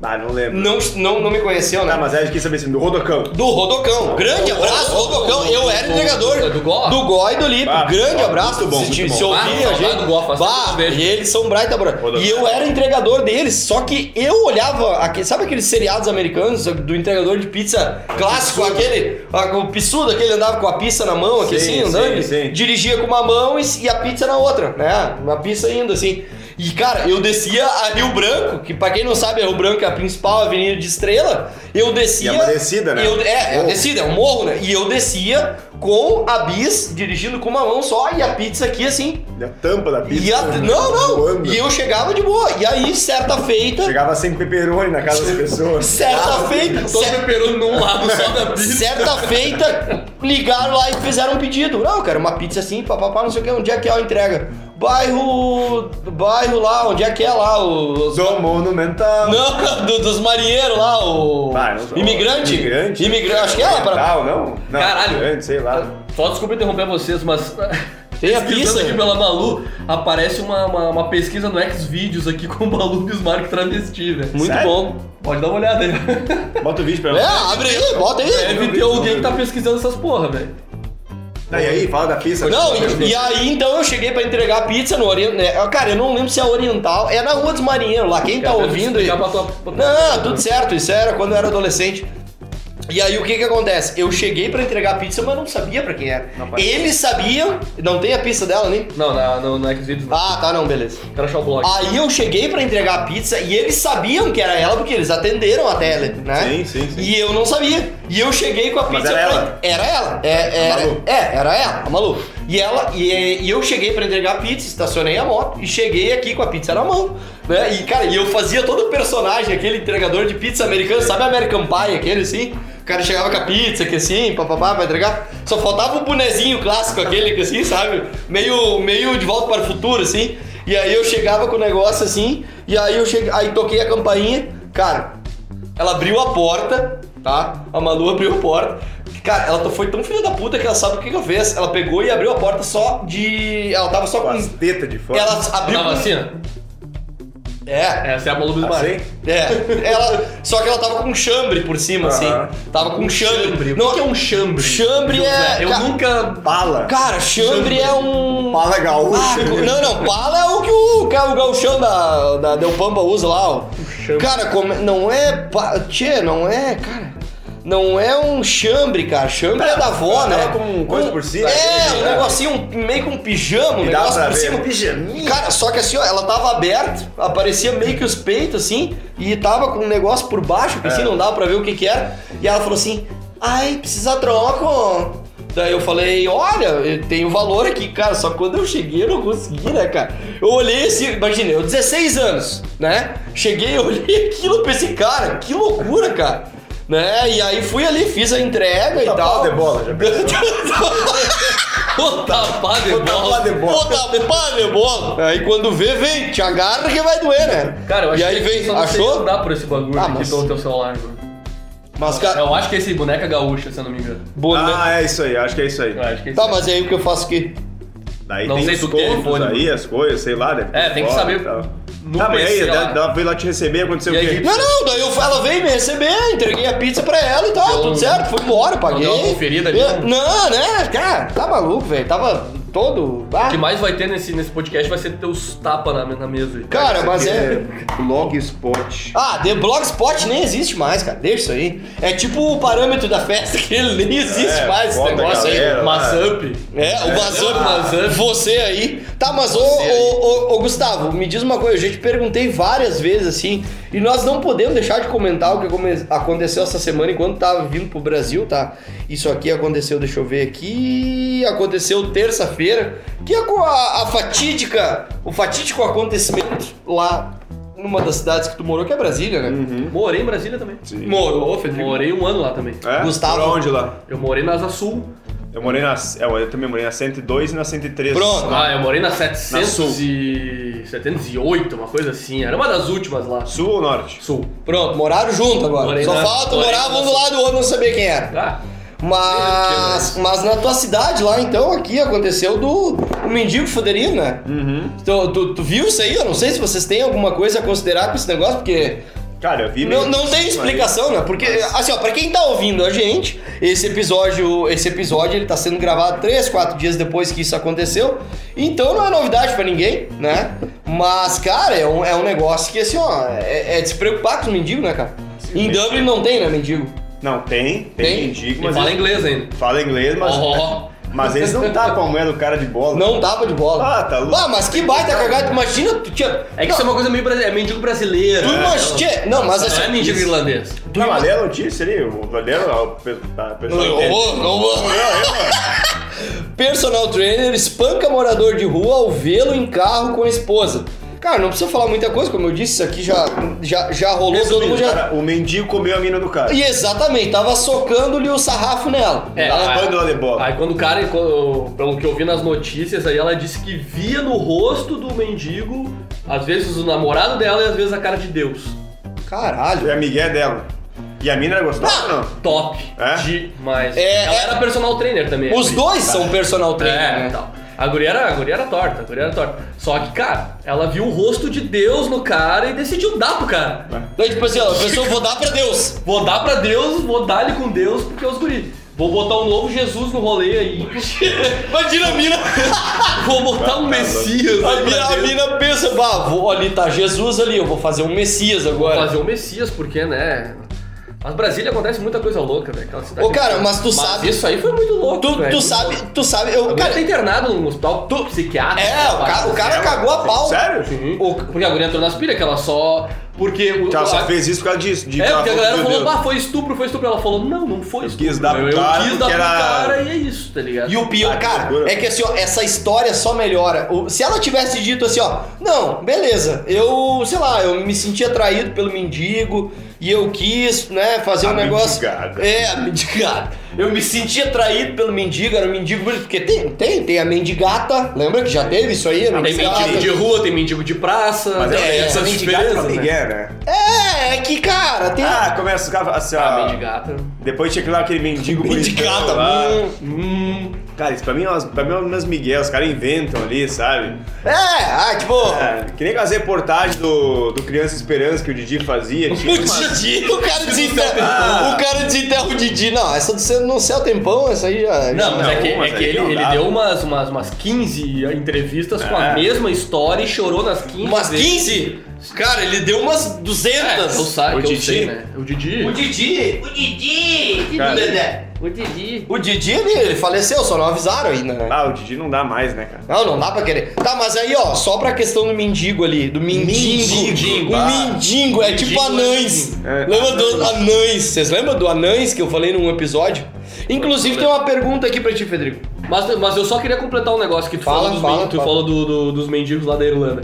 Speaker 3: Ah, não lembro.
Speaker 2: Não, não, não me conheceu, né?
Speaker 3: Tá, mas é de quem saber assim, do Rodocão.
Speaker 2: Do Rodocão. Grande abraço, Rodocão. Eu era entregador.
Speaker 1: Do Gó?
Speaker 2: Do Gó e do Lipe.
Speaker 3: Ah,
Speaker 2: Grande
Speaker 3: muito
Speaker 2: abraço.
Speaker 3: bom,
Speaker 2: se,
Speaker 3: muito bom.
Speaker 2: se ouvirem
Speaker 1: Ah,
Speaker 2: a gente.
Speaker 1: do Gó,
Speaker 2: Bah, e eles são Bright bro.
Speaker 3: Rodocão.
Speaker 2: E eu era entregador deles. Só que eu olhava, aquele, sabe aqueles seriados americanos do entregador de pizza clássico, aquele, ah, o pissudo, aquele andava com a pizza na mão, aqui
Speaker 3: Sim,
Speaker 2: assim, andando.
Speaker 3: sim, sim.
Speaker 2: Dirigia com uma mão e, e a pizza na outra, né? Uma pizza indo assim. E, cara, eu descia a Rio Branco, que pra quem não sabe, a Rio Branco é a principal avenida de Estrela. Eu descia.
Speaker 3: E é uma descida, né?
Speaker 2: eu- é, é descida, é um morro, né? E eu descia com a bis, dirigindo com uma mão só, e a pizza aqui assim.
Speaker 3: E a tampa da pizza.
Speaker 2: A- não, não.
Speaker 3: voando.
Speaker 2: E eu chegava de boa. E aí, certa feita.
Speaker 3: Chegava sem pepperoni na casa das pessoas.
Speaker 2: Certa feita.
Speaker 1: Todo
Speaker 2: cer-
Speaker 1: peperoni num lado só da pizza.
Speaker 2: Certa feita, ligaram lá e fizeram um pedido. Não, cara, uma pizza assim, papapá, não sei o que, onde é que é a entrega? Bairro. Bairro lá, onde é que é lá? Os.
Speaker 3: Do Monumental.
Speaker 2: Não, do- dos marinheiros lá, o.
Speaker 3: Ah, não
Speaker 2: imigrante?
Speaker 3: Imigrante.
Speaker 2: Imigrante, acho que é lá para.
Speaker 3: Não, não. não
Speaker 1: Caralho.
Speaker 3: Imigrante, sei lá.
Speaker 1: Só desculpa interromper vocês, mas.
Speaker 2: Tem a pizza?
Speaker 1: aqui pela Malu, aparece uma, uma, uma pesquisa no Xvideos aqui com o Malu Bismarck travesti, velho.
Speaker 2: Muito
Speaker 3: Sério?
Speaker 2: bom.
Speaker 1: Pode dar uma olhada aí.
Speaker 3: Bota o vídeo pra
Speaker 2: É,
Speaker 3: nós.
Speaker 2: abre aí, bota aí.
Speaker 1: Deve ter alguém que tá pesquisando essas porra, velho.
Speaker 3: E aí, fala da pizza.
Speaker 2: Não, e, e aí então eu cheguei pra entregar a pizza no Oriental. Cara, eu não lembro se é Oriental. É na Rua dos Marinheiros lá. Quem tá ouvindo aí.
Speaker 1: pra tua-
Speaker 2: Não, tudo certo. Isso era quando eu era adolescente. E aí o que que acontece? Eu cheguei pra entregar a pizza, mas não sabia pra quem era.
Speaker 1: Não.
Speaker 2: Eles sabiam. Não tem a pizza dela nem?
Speaker 1: Não, na, no, no Xvideos não.
Speaker 2: Ah, tá, não, beleza.
Speaker 1: Quero achar o blog.
Speaker 2: Aí eu cheguei pra entregar a pizza e eles sabiam que era ela porque eles atenderam a tele, né?
Speaker 3: Sim, sim, sim.
Speaker 2: E eu não sabia. E eu cheguei com a
Speaker 3: Mas
Speaker 2: pizza.
Speaker 3: era
Speaker 2: pra-
Speaker 3: ela?
Speaker 2: Era ela. É,
Speaker 3: A
Speaker 2: era,
Speaker 3: Malu?
Speaker 2: é, era ela, a Malu. E ela e, e eu cheguei pra entregar a pizza, estacionei a moto e cheguei aqui com a pizza na mão, né? E cara, e eu fazia todo o personagem, aquele entregador de pizza americano, sabe American Pie, aquele assim? O cara chegava com a pizza, que assim, papapá, pra entregar. Só faltava o bonezinho clássico, aquele que assim, sabe? Meio, meio de volta para o futuro, assim. E aí eu chegava com o negócio assim, e aí eu cheguei, aí toquei a campainha, cara, ela abriu a porta, tá? A Malu abriu a porta. Cara, ela foi tão filha da puta que ela sabe o que que ela fez. Ela pegou e abriu a porta só de. Ela tava só
Speaker 3: Com
Speaker 2: com.
Speaker 3: as tetas de fora.
Speaker 2: Ela abriu. Com-
Speaker 1: vacina?
Speaker 2: É.
Speaker 1: Essa é a Malu Bismarck.
Speaker 3: Assim?
Speaker 2: É, ela, só que ela tava com chambre por cima, assim.
Speaker 3: Aham.
Speaker 2: Tava com chambre.
Speaker 1: Não, o que é um chambre?
Speaker 2: Chambre
Speaker 1: José?
Speaker 2: é-
Speaker 1: Eu
Speaker 2: ca-
Speaker 1: nunca.
Speaker 3: Pala.
Speaker 2: Cara, chambre é um.
Speaker 3: Pala gaúcho.
Speaker 2: Ah, não, não, pala é o que o, que o gauchão da, da Del Pampa usa lá, ó.
Speaker 1: chambre.
Speaker 2: Cara, como, não é. pa- Tchê, não é, cara. Não é um chambre, cara. Chambre é, da avó, né?
Speaker 3: com coisa por cima,
Speaker 2: É,
Speaker 3: aquele,
Speaker 2: um
Speaker 3: né?
Speaker 2: negocinho, um- meio com um pijama, um negócio por cima.
Speaker 3: Pijaminha.
Speaker 2: Cara, só que assim, ó, ela tava aberta, aparecia meio que os peitos assim, e tava com um negócio por baixo, que assim
Speaker 3: É.
Speaker 2: não dava pra ver o que que era. E ela falou assim: ai, precisa troco. Daí eu falei, olha, eu tenho valor aqui, cara. Só quando eu cheguei eu não consegui, né, cara? Eu olhei assim, imagina, eu 16 anos, né? Cheguei, eu olhei aquilo, pensei, cara, que loucura, cara. Né? E aí fui ali, fiz a entrega e
Speaker 3: Tá
Speaker 2: tal.
Speaker 3: de bola, já?
Speaker 1: Ô, tapá de
Speaker 3: dar
Speaker 1: bola.
Speaker 3: uma de bola.
Speaker 2: Pá de bola. Aí quando vê, vem, te agarra que vai doer, né?
Speaker 1: Cara, eu acho
Speaker 2: e aí
Speaker 1: que
Speaker 2: vem,
Speaker 1: só não andar por esse bagulho
Speaker 2: Ah,
Speaker 1: aqui
Speaker 2: mas-
Speaker 1: pelo teu celular, mano.
Speaker 2: Mas, cara,
Speaker 1: Eu acho que é esse boneca gaúcha, se eu não me engano.
Speaker 2: boné.
Speaker 3: Ah, é isso aí, acho que é isso aí.
Speaker 1: Eu acho que é
Speaker 2: Tá,
Speaker 1: esse.
Speaker 2: mas aí o que eu faço aqui?
Speaker 3: Daí
Speaker 1: Não
Speaker 3: tem
Speaker 1: sei
Speaker 3: os
Speaker 1: tu tem
Speaker 3: contos
Speaker 1: iPhone,
Speaker 3: aí, as coisas, sei lá. ter
Speaker 1: É, tem que saber
Speaker 3: e tal.
Speaker 1: No
Speaker 3: Tá, mas
Speaker 1: PC
Speaker 3: aí, ela, ela veio lá te receber, aconteceu
Speaker 1: E
Speaker 3: o
Speaker 1: aí,
Speaker 3: quê?
Speaker 2: Não, não, daí eu, ela veio me receber, entreguei a pizza pra ela e tal,
Speaker 1: Deu
Speaker 2: tudo
Speaker 1: um-
Speaker 2: certo, fui embora, paguei.
Speaker 1: deu uma conferida ali,
Speaker 2: Eu-
Speaker 1: não?
Speaker 2: Não, né, cara, tá maluco, velho, tava todo.
Speaker 1: O
Speaker 2: Ah,
Speaker 1: que mais vai ter nesse, nesse podcast vai ser ter os tapas na, na mesa aí.
Speaker 2: cara, mas é.
Speaker 3: Blogspot.
Speaker 2: Ah, The Blogspot nem existe mais, cara. Deixa isso aí. É tipo o parâmetro da festa que ele nem existe
Speaker 3: É,
Speaker 2: mais esse negócio aí.
Speaker 3: galera.
Speaker 1: Mazup.
Speaker 2: É, o Vazamp,
Speaker 1: Vazamp.
Speaker 2: você aí. Tá, mas ô, ô, ô, ô, Gustavo, me diz uma coisa, eu já te perguntei várias vezes assim, e nós não podemos deixar de comentar o que aconteceu essa semana enquanto tava vindo pro Brasil, tá? Isso aqui aconteceu, deixa eu ver aqui, aconteceu terça-feira, que é com a, a fatídica, o fatídico acontecimento lá numa das cidades que tu morou, que é Brasília, né?
Speaker 1: Morei em Brasília também.
Speaker 3: Sim.
Speaker 2: Morou, Federico.
Speaker 1: Morei um ano lá também.
Speaker 3: É?
Speaker 2: Gustavo.
Speaker 3: Por onde lá?
Speaker 1: Eu morei na Asa Sul.
Speaker 3: Eu morei na. é, Eu também morei na 102 e na 103.
Speaker 2: Pronto.
Speaker 1: Ah, eu morei na
Speaker 3: Sul.
Speaker 1: 700 e... 708, uma coisa assim. Era uma das últimas lá.
Speaker 3: Sul ou norte?
Speaker 1: Sul.
Speaker 2: Pronto, moraram junto agora.
Speaker 1: Morei
Speaker 2: Só
Speaker 1: na-
Speaker 2: falta morar um do lado do outro, não saber quem era.
Speaker 1: Ah,
Speaker 2: Mas, mas na tua cidade lá, então, aqui aconteceu do o mendigo fuderino, né?
Speaker 3: Uhum.
Speaker 2: Tu, tu, tu viu isso aí? Eu não sei se vocês têm alguma coisa a considerar com esse negócio, porque
Speaker 3: Cara, eu vi.
Speaker 2: não, não tem explicação, né? Porque, assim, ó, pra quem tá ouvindo a gente, esse episódio, esse episódio ele tá sendo gravado 3, 4 dias depois que isso aconteceu, então não é novidade pra ninguém, né? Mas, cara, é um, é um negócio que, assim, ó, é, é de se preocupar com os mendigos, né, cara? Em. Dublin não tem, né, mendigo?
Speaker 3: Não, tem, tem,
Speaker 2: Tem?
Speaker 3: mendigo,
Speaker 1: e
Speaker 3: mas.
Speaker 1: fala inglês ainda.
Speaker 3: Fala inglês, mas.
Speaker 1: Ó.
Speaker 3: Mas eles não tapam a moeda do cara de bola.
Speaker 2: Não tava de bola.
Speaker 3: Ah, tá louco.
Speaker 2: Ah, mas que baita cagada. Imagina, tu tinha.
Speaker 1: É que
Speaker 2: não,
Speaker 1: isso é uma coisa meio brasileira. É mendigo brasileiro.
Speaker 2: Tu
Speaker 1: né?
Speaker 2: imagina. Não, mas
Speaker 1: Não
Speaker 2: assim.
Speaker 1: é mendigo irlandês.
Speaker 2: tu
Speaker 3: Não, mas notícia ali, o Valero, o pe- a pessoa.
Speaker 2: Não vou, não vou. Personal trainer espanca morador de rua ao vê-lo em carro com a esposa. Cara, não precisa falar muita coisa, como eu disse, isso aqui já, já, já rolou, todo
Speaker 3: Resumindo,
Speaker 2: mundo já.
Speaker 3: cara, o mendigo comeu a mina do cara.
Speaker 2: E exatamente, tava socando-lhe o sarrafo nela.
Speaker 1: É,
Speaker 3: Tava
Speaker 1: aí-
Speaker 3: ela de bola.
Speaker 1: Aí quando o cara, quando- pelo que eu vi nas notícias, aí ela disse que via no rosto do mendigo, às vezes o namorado dela e às vezes a cara de Deus.
Speaker 2: Caralho.
Speaker 3: E a Miguel dela. E a mina era gostosa ou não?
Speaker 1: Top.
Speaker 3: É?
Speaker 1: Demais.
Speaker 2: É,
Speaker 1: ela
Speaker 2: é-
Speaker 1: era personal trainer também.
Speaker 2: Os
Speaker 1: a
Speaker 2: dois são personal
Speaker 1: guria.
Speaker 2: trainer,
Speaker 1: É,
Speaker 2: né?
Speaker 1: então. A guria, era, a guria era torta, a guria era torta. Só que, cara, ela viu o rosto de Deus no cara e decidiu dar pro cara.
Speaker 2: Então, tipo assim, ó, a pessoa vou dar pra Deus.
Speaker 1: Vou dar pra Deus, vou dar ele com Deus, porque é os guri. Vou botar um novo Jesus no rolê aí.
Speaker 2: Imagina a mina.
Speaker 1: Vou botar um Messias
Speaker 2: A mina, a mina pensa, bah, vou, ali tá Jesus ali, eu vou fazer um Messias
Speaker 1: Vou
Speaker 2: agora.
Speaker 1: fazer um Messias, porque, né? Mas Brasília acontece muita coisa louca, velho. Aquela cidade.
Speaker 2: Ô, cara, mas tu sabe-
Speaker 1: Isso aí foi muito louco.
Speaker 2: Tu,
Speaker 1: velho.
Speaker 2: tu sabe, tu sabe, eu,
Speaker 1: O cara tá internado num hospital psiquiátrico.
Speaker 2: é, o cara, o cara cagou a pau.
Speaker 3: Sério?
Speaker 1: Sim. O- Porque a guria entrou nas pilhas, que ela só. Porque. o-
Speaker 3: Que ela só
Speaker 1: a-
Speaker 3: fez isso por causa disso. De
Speaker 1: É, porque a galera falou,
Speaker 3: Deus.
Speaker 1: bah, foi estupro, foi estupro. Ela falou, não, não foi
Speaker 3: Eu
Speaker 1: estupro.
Speaker 3: quis dar pro
Speaker 1: eu, quis dar pro
Speaker 3: era-
Speaker 1: cara e é isso, tá ligado?
Speaker 2: E o pior,
Speaker 3: Ah,
Speaker 2: cara, é que assim, ó, essa história só melhora. Se ela tivesse dito assim, ó, não, beleza, eu, sei lá, eu me senti atraído pelo mendigo e eu quis, né, fazer
Speaker 3: A
Speaker 2: um negócio.
Speaker 3: mendigada.
Speaker 2: É, a mendigada. Eu me senti atraído pelo mendigo, era um mendigo bonito, porque tem, tem, tem a mendigata, lembra que já teve isso aí? A
Speaker 1: Tem
Speaker 2: mendigata.
Speaker 1: mendigo de rua, tem mendigo de praça.
Speaker 3: Mas é,
Speaker 2: essa
Speaker 3: essa mendigada
Speaker 1: diferenças,
Speaker 3: pra
Speaker 1: né?
Speaker 3: Miguel, né?
Speaker 2: É, é que, cara, tem.
Speaker 3: Ah, começa os caras assim,
Speaker 1: Ah,
Speaker 3: ó.
Speaker 1: mendigata.
Speaker 3: Depois tinha que lá aquele mendigo
Speaker 2: mendigata, hum.
Speaker 1: Hum.
Speaker 3: Cara, isso pra mim, é umas- pra mim é umas Miguel, os caras inventam ali, sabe?
Speaker 2: É, ah, tipo.
Speaker 3: É, que nem as reportagens do, do Criança Esperança que o Didi fazia. Tinha
Speaker 2: O
Speaker 3: uma-
Speaker 2: Didi, o cara desenterra,
Speaker 3: Ah.
Speaker 2: o cara desenterra o Didi. Não, essa do céu, no céu tempão, essa aí já.
Speaker 1: Não, mas
Speaker 3: Não,
Speaker 1: é que, é que ele, ele deu umas, umas, umas 15 entrevistas com a
Speaker 3: É.
Speaker 1: mesma história e chorou nas 15.
Speaker 2: Umas
Speaker 1: vezes.
Speaker 2: 15? Cara, ele deu umas 200.
Speaker 1: É, eu, sa-
Speaker 3: O
Speaker 1: que eu
Speaker 3: Didi?
Speaker 1: sei, né? O Didi.
Speaker 2: O Didi, o Didi,
Speaker 3: Cara.
Speaker 1: O Didi.
Speaker 2: O Didi, ele, ele faleceu, só não avisaram ainda, né?
Speaker 3: Ah, o Didi não dá mais, né, cara?
Speaker 2: Não, não dá pra querer. Tá, mas aí, ó, só pra questão do mendigo ali, do mendigo.
Speaker 1: Mendigo,
Speaker 2: o
Speaker 1: ah.
Speaker 2: mendigo, é tipo
Speaker 1: é
Speaker 2: anães.
Speaker 3: É.
Speaker 2: Lembra do anães? Vocês lembram do anães que eu falei num episódio? Inclusive tem uma pergunta aqui pra ti, Federico.
Speaker 1: Mas, mas eu só queria completar um negócio que tu
Speaker 2: Fala,
Speaker 1: falou dos,
Speaker 2: fala,
Speaker 1: men- tu
Speaker 2: fala.
Speaker 1: falou do- do- dos mendigos lá da Irlanda.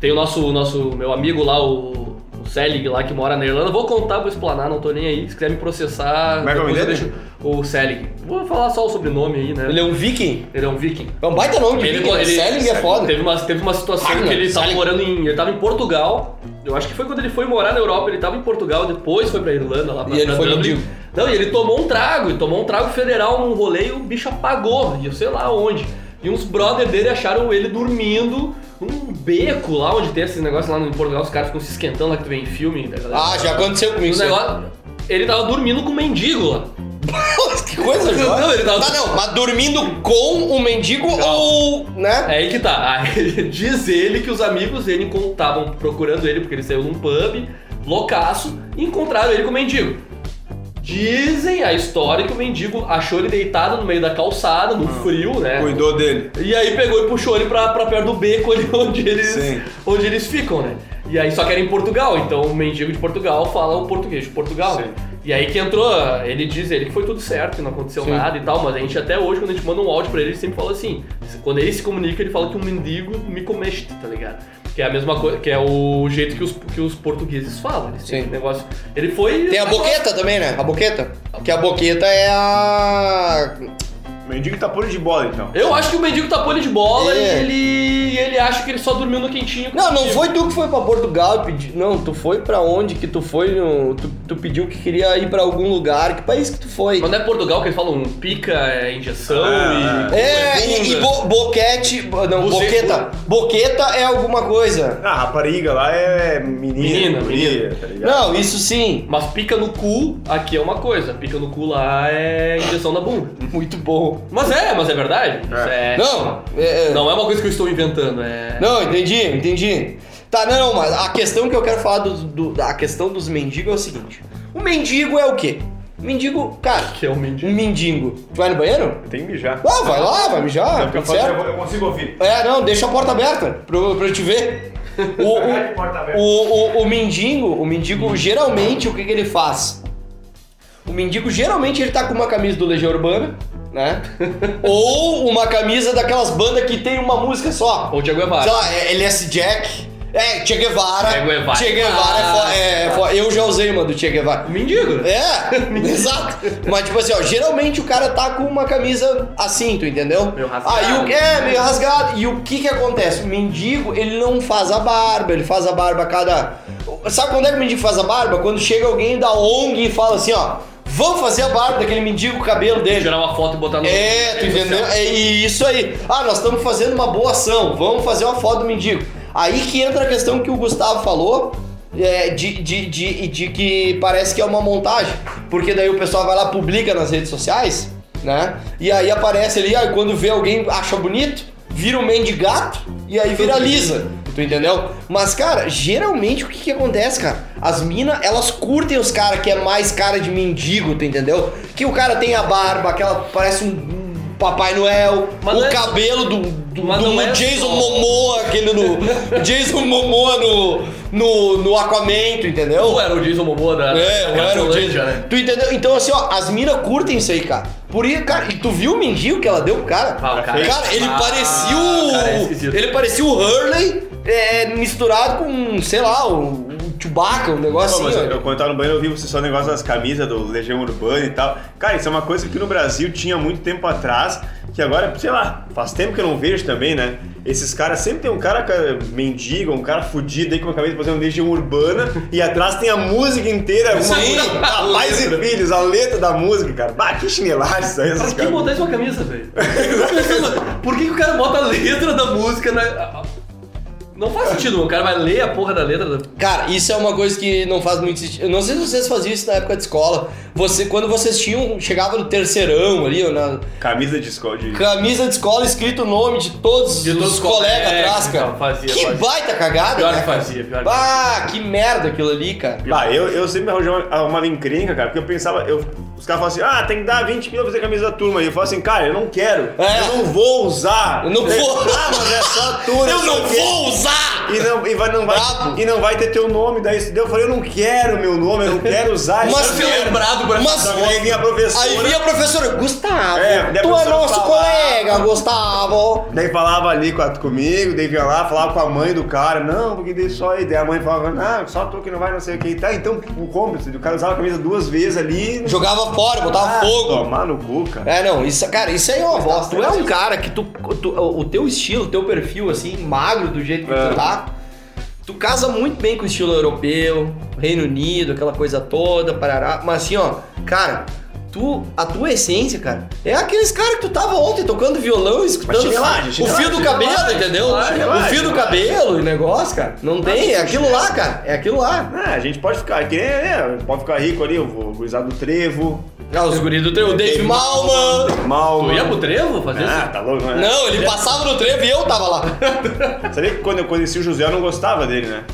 Speaker 1: Tem o nosso, o nosso meu amigo lá, o Selig lá que mora na Irlanda. Vou contar, vou explanar, não tô nem aí. Se quiser me processar,
Speaker 3: Como é que é o nome
Speaker 1: eu
Speaker 3: dele?
Speaker 1: deixo- o Selig. Vou falar só o sobrenome aí, né?
Speaker 2: Ele é um viking?
Speaker 1: Ele é um viking.
Speaker 2: É um baita nome de
Speaker 1: Ele,
Speaker 2: viking, né?
Speaker 1: ele-
Speaker 2: Selling é foda.
Speaker 1: Teve uma, teve uma situação
Speaker 2: Wagner,
Speaker 1: que ele tava
Speaker 2: Selling.
Speaker 1: morando em. Ele tava em Portugal. Eu acho que foi quando ele foi morar na Europa, ele tava em Portugal, depois foi pra Irlanda lá pra,
Speaker 2: E ele
Speaker 1: pra
Speaker 2: foi
Speaker 1: Dublin.
Speaker 2: mendigo.
Speaker 1: Não, e ele tomou um trago, ele tomou um trago federal num rolê e o bicho apagou, e eu sei lá onde. E uns brother dele acharam ele dormindo num beco lá onde tem esses negócios lá em Portugal, os caras ficam se esquentando lá que tu vê em filme.
Speaker 2: Ah, já aconteceu comigo
Speaker 1: Um
Speaker 2: isso
Speaker 1: negócio, ele tava dormindo com um mendigo lá.
Speaker 2: que coisa,
Speaker 1: Não,
Speaker 2: Jorge.
Speaker 1: ele tava-
Speaker 2: Tá, não, mas dormindo com o mendigo ou, né?
Speaker 1: É aí que tá. Aí, diz ele que os amigos dele estavam procurando ele porque ele saiu num pub, loucaço, e encontraram ele com o mendigo. Dizem a história que o mendigo achou ele deitado no meio da calçada, no frio, né?
Speaker 3: Cuidou dele.
Speaker 1: E aí pegou e puxou ele pra, pra perto do beco ali onde eles,
Speaker 3: Sim.
Speaker 1: onde eles ficam, né? E aí só que era em Portugal, então o mendigo de Portugal fala o português de Portugal, né?
Speaker 3: Sim.
Speaker 1: E aí que entrou, ele diz ele que foi tudo certo, que não aconteceu
Speaker 2: Sim.
Speaker 1: nada e tal, mas a gente até hoje, quando a gente manda um áudio pra ele, ele sempre fala assim, quando ele se comunica, ele fala que um mendigo me comeste, tá ligado? Que é a mesma coisa, que é o jeito que os, que os portugueses falam, eles têm
Speaker 2: Sim.
Speaker 1: esse negócio. Ele foi...
Speaker 2: Tem a boqueta também, né? A boqueta. Que a boqueta é a.
Speaker 3: O mendigo tá de bola, então.
Speaker 1: Eu acho que o mendigo tapou ele de bola
Speaker 2: É.
Speaker 1: e ele, ele acha que ele só dormiu no quentinho.
Speaker 2: Não, não foi tu que foi pra Portugal e pedi... Não, tu foi pra onde que tu foi? no- Tu, tu pediu que queria ir pra algum lugar. Que país que tu foi?
Speaker 1: Mas não é Portugal que eles falam pica, é injeção
Speaker 3: Ah,
Speaker 1: e.
Speaker 2: É, e, e
Speaker 1: bunda.
Speaker 2: bo- boquete. bo- Não, boqueta. Boqueta é alguma coisa.
Speaker 3: Ah, a rapariga lá é menina.
Speaker 1: Menina, menina.
Speaker 3: Tá ligado?
Speaker 2: Não, isso sim.
Speaker 1: Mas pica no cu, aqui é uma coisa. Pica no cu lá é injeção na bunda.
Speaker 2: Muito bom.
Speaker 1: Mas é, mas é verdade. Isso é-
Speaker 2: Não, é, é-
Speaker 1: Não é uma coisa que eu estou inventando, é.
Speaker 2: Não, entendi, entendi. Tá, não, mas a questão que eu quero falar do, do- a questão dos mendigos é o seguinte. O mendigo é o quê? O mendigo, cara,
Speaker 1: Que é o mendigo.
Speaker 2: um mendigo. Tu vai no banheiro?
Speaker 3: Tem que mijar.
Speaker 2: Ah, vai lá, vai mijar,
Speaker 3: Não, eu, faço- eu- eu consigo ouvir.
Speaker 2: É, não, deixa a porta aberta pra, eu- pra eu te ver. O, o, o, o, o mendigo, o mendigo, geralmente, o que, que ele faz? O mendigo, geralmente, ele tá com uma camisa do Legião Urbana, né? Ou uma camisa daquelas bandas que tem uma música só.
Speaker 1: Ou Diego
Speaker 2: Sei
Speaker 1: Guevara.
Speaker 2: lá, é LS Jack. É, Che Guevara.
Speaker 1: Che Guevara.
Speaker 2: Che Guevara é, é, é Eu já usei uma do Che Guevara.
Speaker 1: Mendigo.
Speaker 2: É, exato. Mas tipo assim, ó, geralmente o cara tá com uma camisa assim, tu entendeu?
Speaker 1: Meio rasgado.
Speaker 2: Aí o é, meio rasgado. E o que que acontece? O mendigo, ele não faz a barba, ele faz a barba a cada. Sabe quando é que o mendigo faz a barba? Quando chega alguém da ONG e fala assim, ó, vamos fazer a barba daquele mendigo com o cabelo dele.
Speaker 1: Tirar uma foto e botar no.
Speaker 2: É, tu entendeu? É isso aí. Ah, nós estamos fazendo uma boa ação, vamos fazer uma foto do mendigo. Aí que entra a questão que o Gustavo falou. é, de, de, de, de que parece que é uma montagem. Porque daí o pessoal vai lá, publica nas redes sociais, né? E aí aparece ali, aí quando vê alguém acha bonito, vira um mendigato e aí viraliza. Tu entendeu? Mas, cara, geralmente o que que acontece, cara? As minas, elas curtem os caras que é mais cara de mendigo, tu entendeu? Que o cara tem a barba, aquela parece um, um Papai Noel,
Speaker 1: Mas
Speaker 2: o
Speaker 1: é-
Speaker 2: cabelo do, do, do
Speaker 1: é
Speaker 2: Jason
Speaker 1: só-
Speaker 2: Momoa, aquele no. Jason Momoa no, no, no Aquaman, tu entendeu?
Speaker 1: Ou era o Jason Momoa da.
Speaker 2: É, eu era o Jason.
Speaker 1: né?
Speaker 2: Tu entendeu? Então, assim, ó, as minas curtem isso aí, cara. Por isso, cara, e tu viu o mendigo que ela deu pro cara?
Speaker 1: Ah, o cara-
Speaker 2: Cara, ele
Speaker 1: Ah,
Speaker 2: parecia o.
Speaker 1: cara, é esquisito.
Speaker 2: ele parecia o Hurley é, misturado com, sei lá, o Chewbacca, um negócio
Speaker 3: Pô,
Speaker 2: assim,
Speaker 3: eu, quando eu tava no banheiro, eu vi você só o negócio das camisas do Legião Urbana e tal. Cara, isso é uma coisa que no Brasil tinha muito tempo atrás, que agora, sei lá, faz tempo que eu não vejo também, né? Esses caras sempre tem um cara ca- mendigo, um cara fudido aí com uma camisa fazendo Legião Urbana e atrás tem a música inteira, uma
Speaker 2: Sim.
Speaker 3: ah, pais e filhos, a letra da música, cara. Bah, que chinelagem isso aí,
Speaker 1: Pra
Speaker 3: essas
Speaker 1: que
Speaker 3: caras.
Speaker 1: botar isso uma camisa, velho? Por que, que o cara bota a letra da música na. Não faz sentido, o cara vai ler a porra da letra.
Speaker 2: Cara, isso é uma coisa que não faz muito sentido. Eu não sei se vocês faziam isso na época de escola. Você, quando vocês tinham, chegava no terceirão ali, ó, na
Speaker 3: Camisa de escola de...
Speaker 2: camisa de escola escrito o nome de todos
Speaker 1: De
Speaker 2: os
Speaker 1: todos os
Speaker 2: colegas atrás, cara.
Speaker 1: então, fazia,
Speaker 2: que
Speaker 1: fazia.
Speaker 2: baita cagada,
Speaker 1: Pior
Speaker 2: né,
Speaker 1: que
Speaker 2: cara?
Speaker 1: fazia, pior que
Speaker 2: Ah, que merda aquilo ali, cara.
Speaker 3: Ah, eu, eu sempre arranjei uma, uma encrenca, cara, porque eu pensava, eu, os caras falam assim, ah, tem que dar 20 mil pra fazer a camisa da turma. E eu falo assim, cara, eu não quero,
Speaker 2: É.
Speaker 3: eu não vou usar.
Speaker 2: Eu não vou.
Speaker 3: Ah, mas é só turma.
Speaker 2: Eu não
Speaker 3: sei o quê."
Speaker 2: vou usar!
Speaker 3: E não, e vai, não vai, e não vai ter teu nome, daí eu falei, eu não quero meu nome, eu não quero usar
Speaker 2: Mas
Speaker 3: isso.
Speaker 1: Ser lembrado essa
Speaker 2: Mas-
Speaker 3: aí vinha a professora,
Speaker 2: Aí vinha a professora, Gustavo,
Speaker 3: É,
Speaker 2: tu é nosso
Speaker 3: falava.
Speaker 2: colega, Gustavo.
Speaker 3: daí falava ali com a- comigo, daí vinha lá, falava com a mãe do cara, não, porque daí só aí, daí a mãe falava, não, só tu que não vai, não sei o que, tá, então o cúmplice, o cara usava a camisa duas vezes ali,
Speaker 2: Jogava fora, botava
Speaker 3: Ah,
Speaker 2: fogo.
Speaker 3: Tomar no cu, cara.
Speaker 2: É, não, isso, cara, isso aí é uma bosta. Tu é um cara que tu, tu- o teu estilo, o teu perfil, assim, magro do jeito que
Speaker 3: É.
Speaker 2: tu tá, tu casa muito bem com o estilo europeu, Reino Unido, aquela coisa toda, parará. Mas assim, ó, cara, tu, a tua essência, cara, é aqueles caras que tu tava ontem tocando violão, escutando
Speaker 3: lá,
Speaker 2: o fio do cabelo, entendeu? o fio do cabelo e negócio, cara. Não tem, é aquilo lá, cara. É aquilo lá.
Speaker 3: Ah, a gente pode ficar, que é, pode ficar rico ali, o gurizado do trevo,
Speaker 2: Ah, os guris do trevo, o Dave Malman.
Speaker 3: mal.
Speaker 1: Tu ia pro trevo fazer
Speaker 3: Ah,
Speaker 1: isso?
Speaker 3: tá louco, né?
Speaker 2: Não, ele passava no trevo e eu tava lá.
Speaker 3: Sabia que quando eu conheci o José eu não gostava dele, né?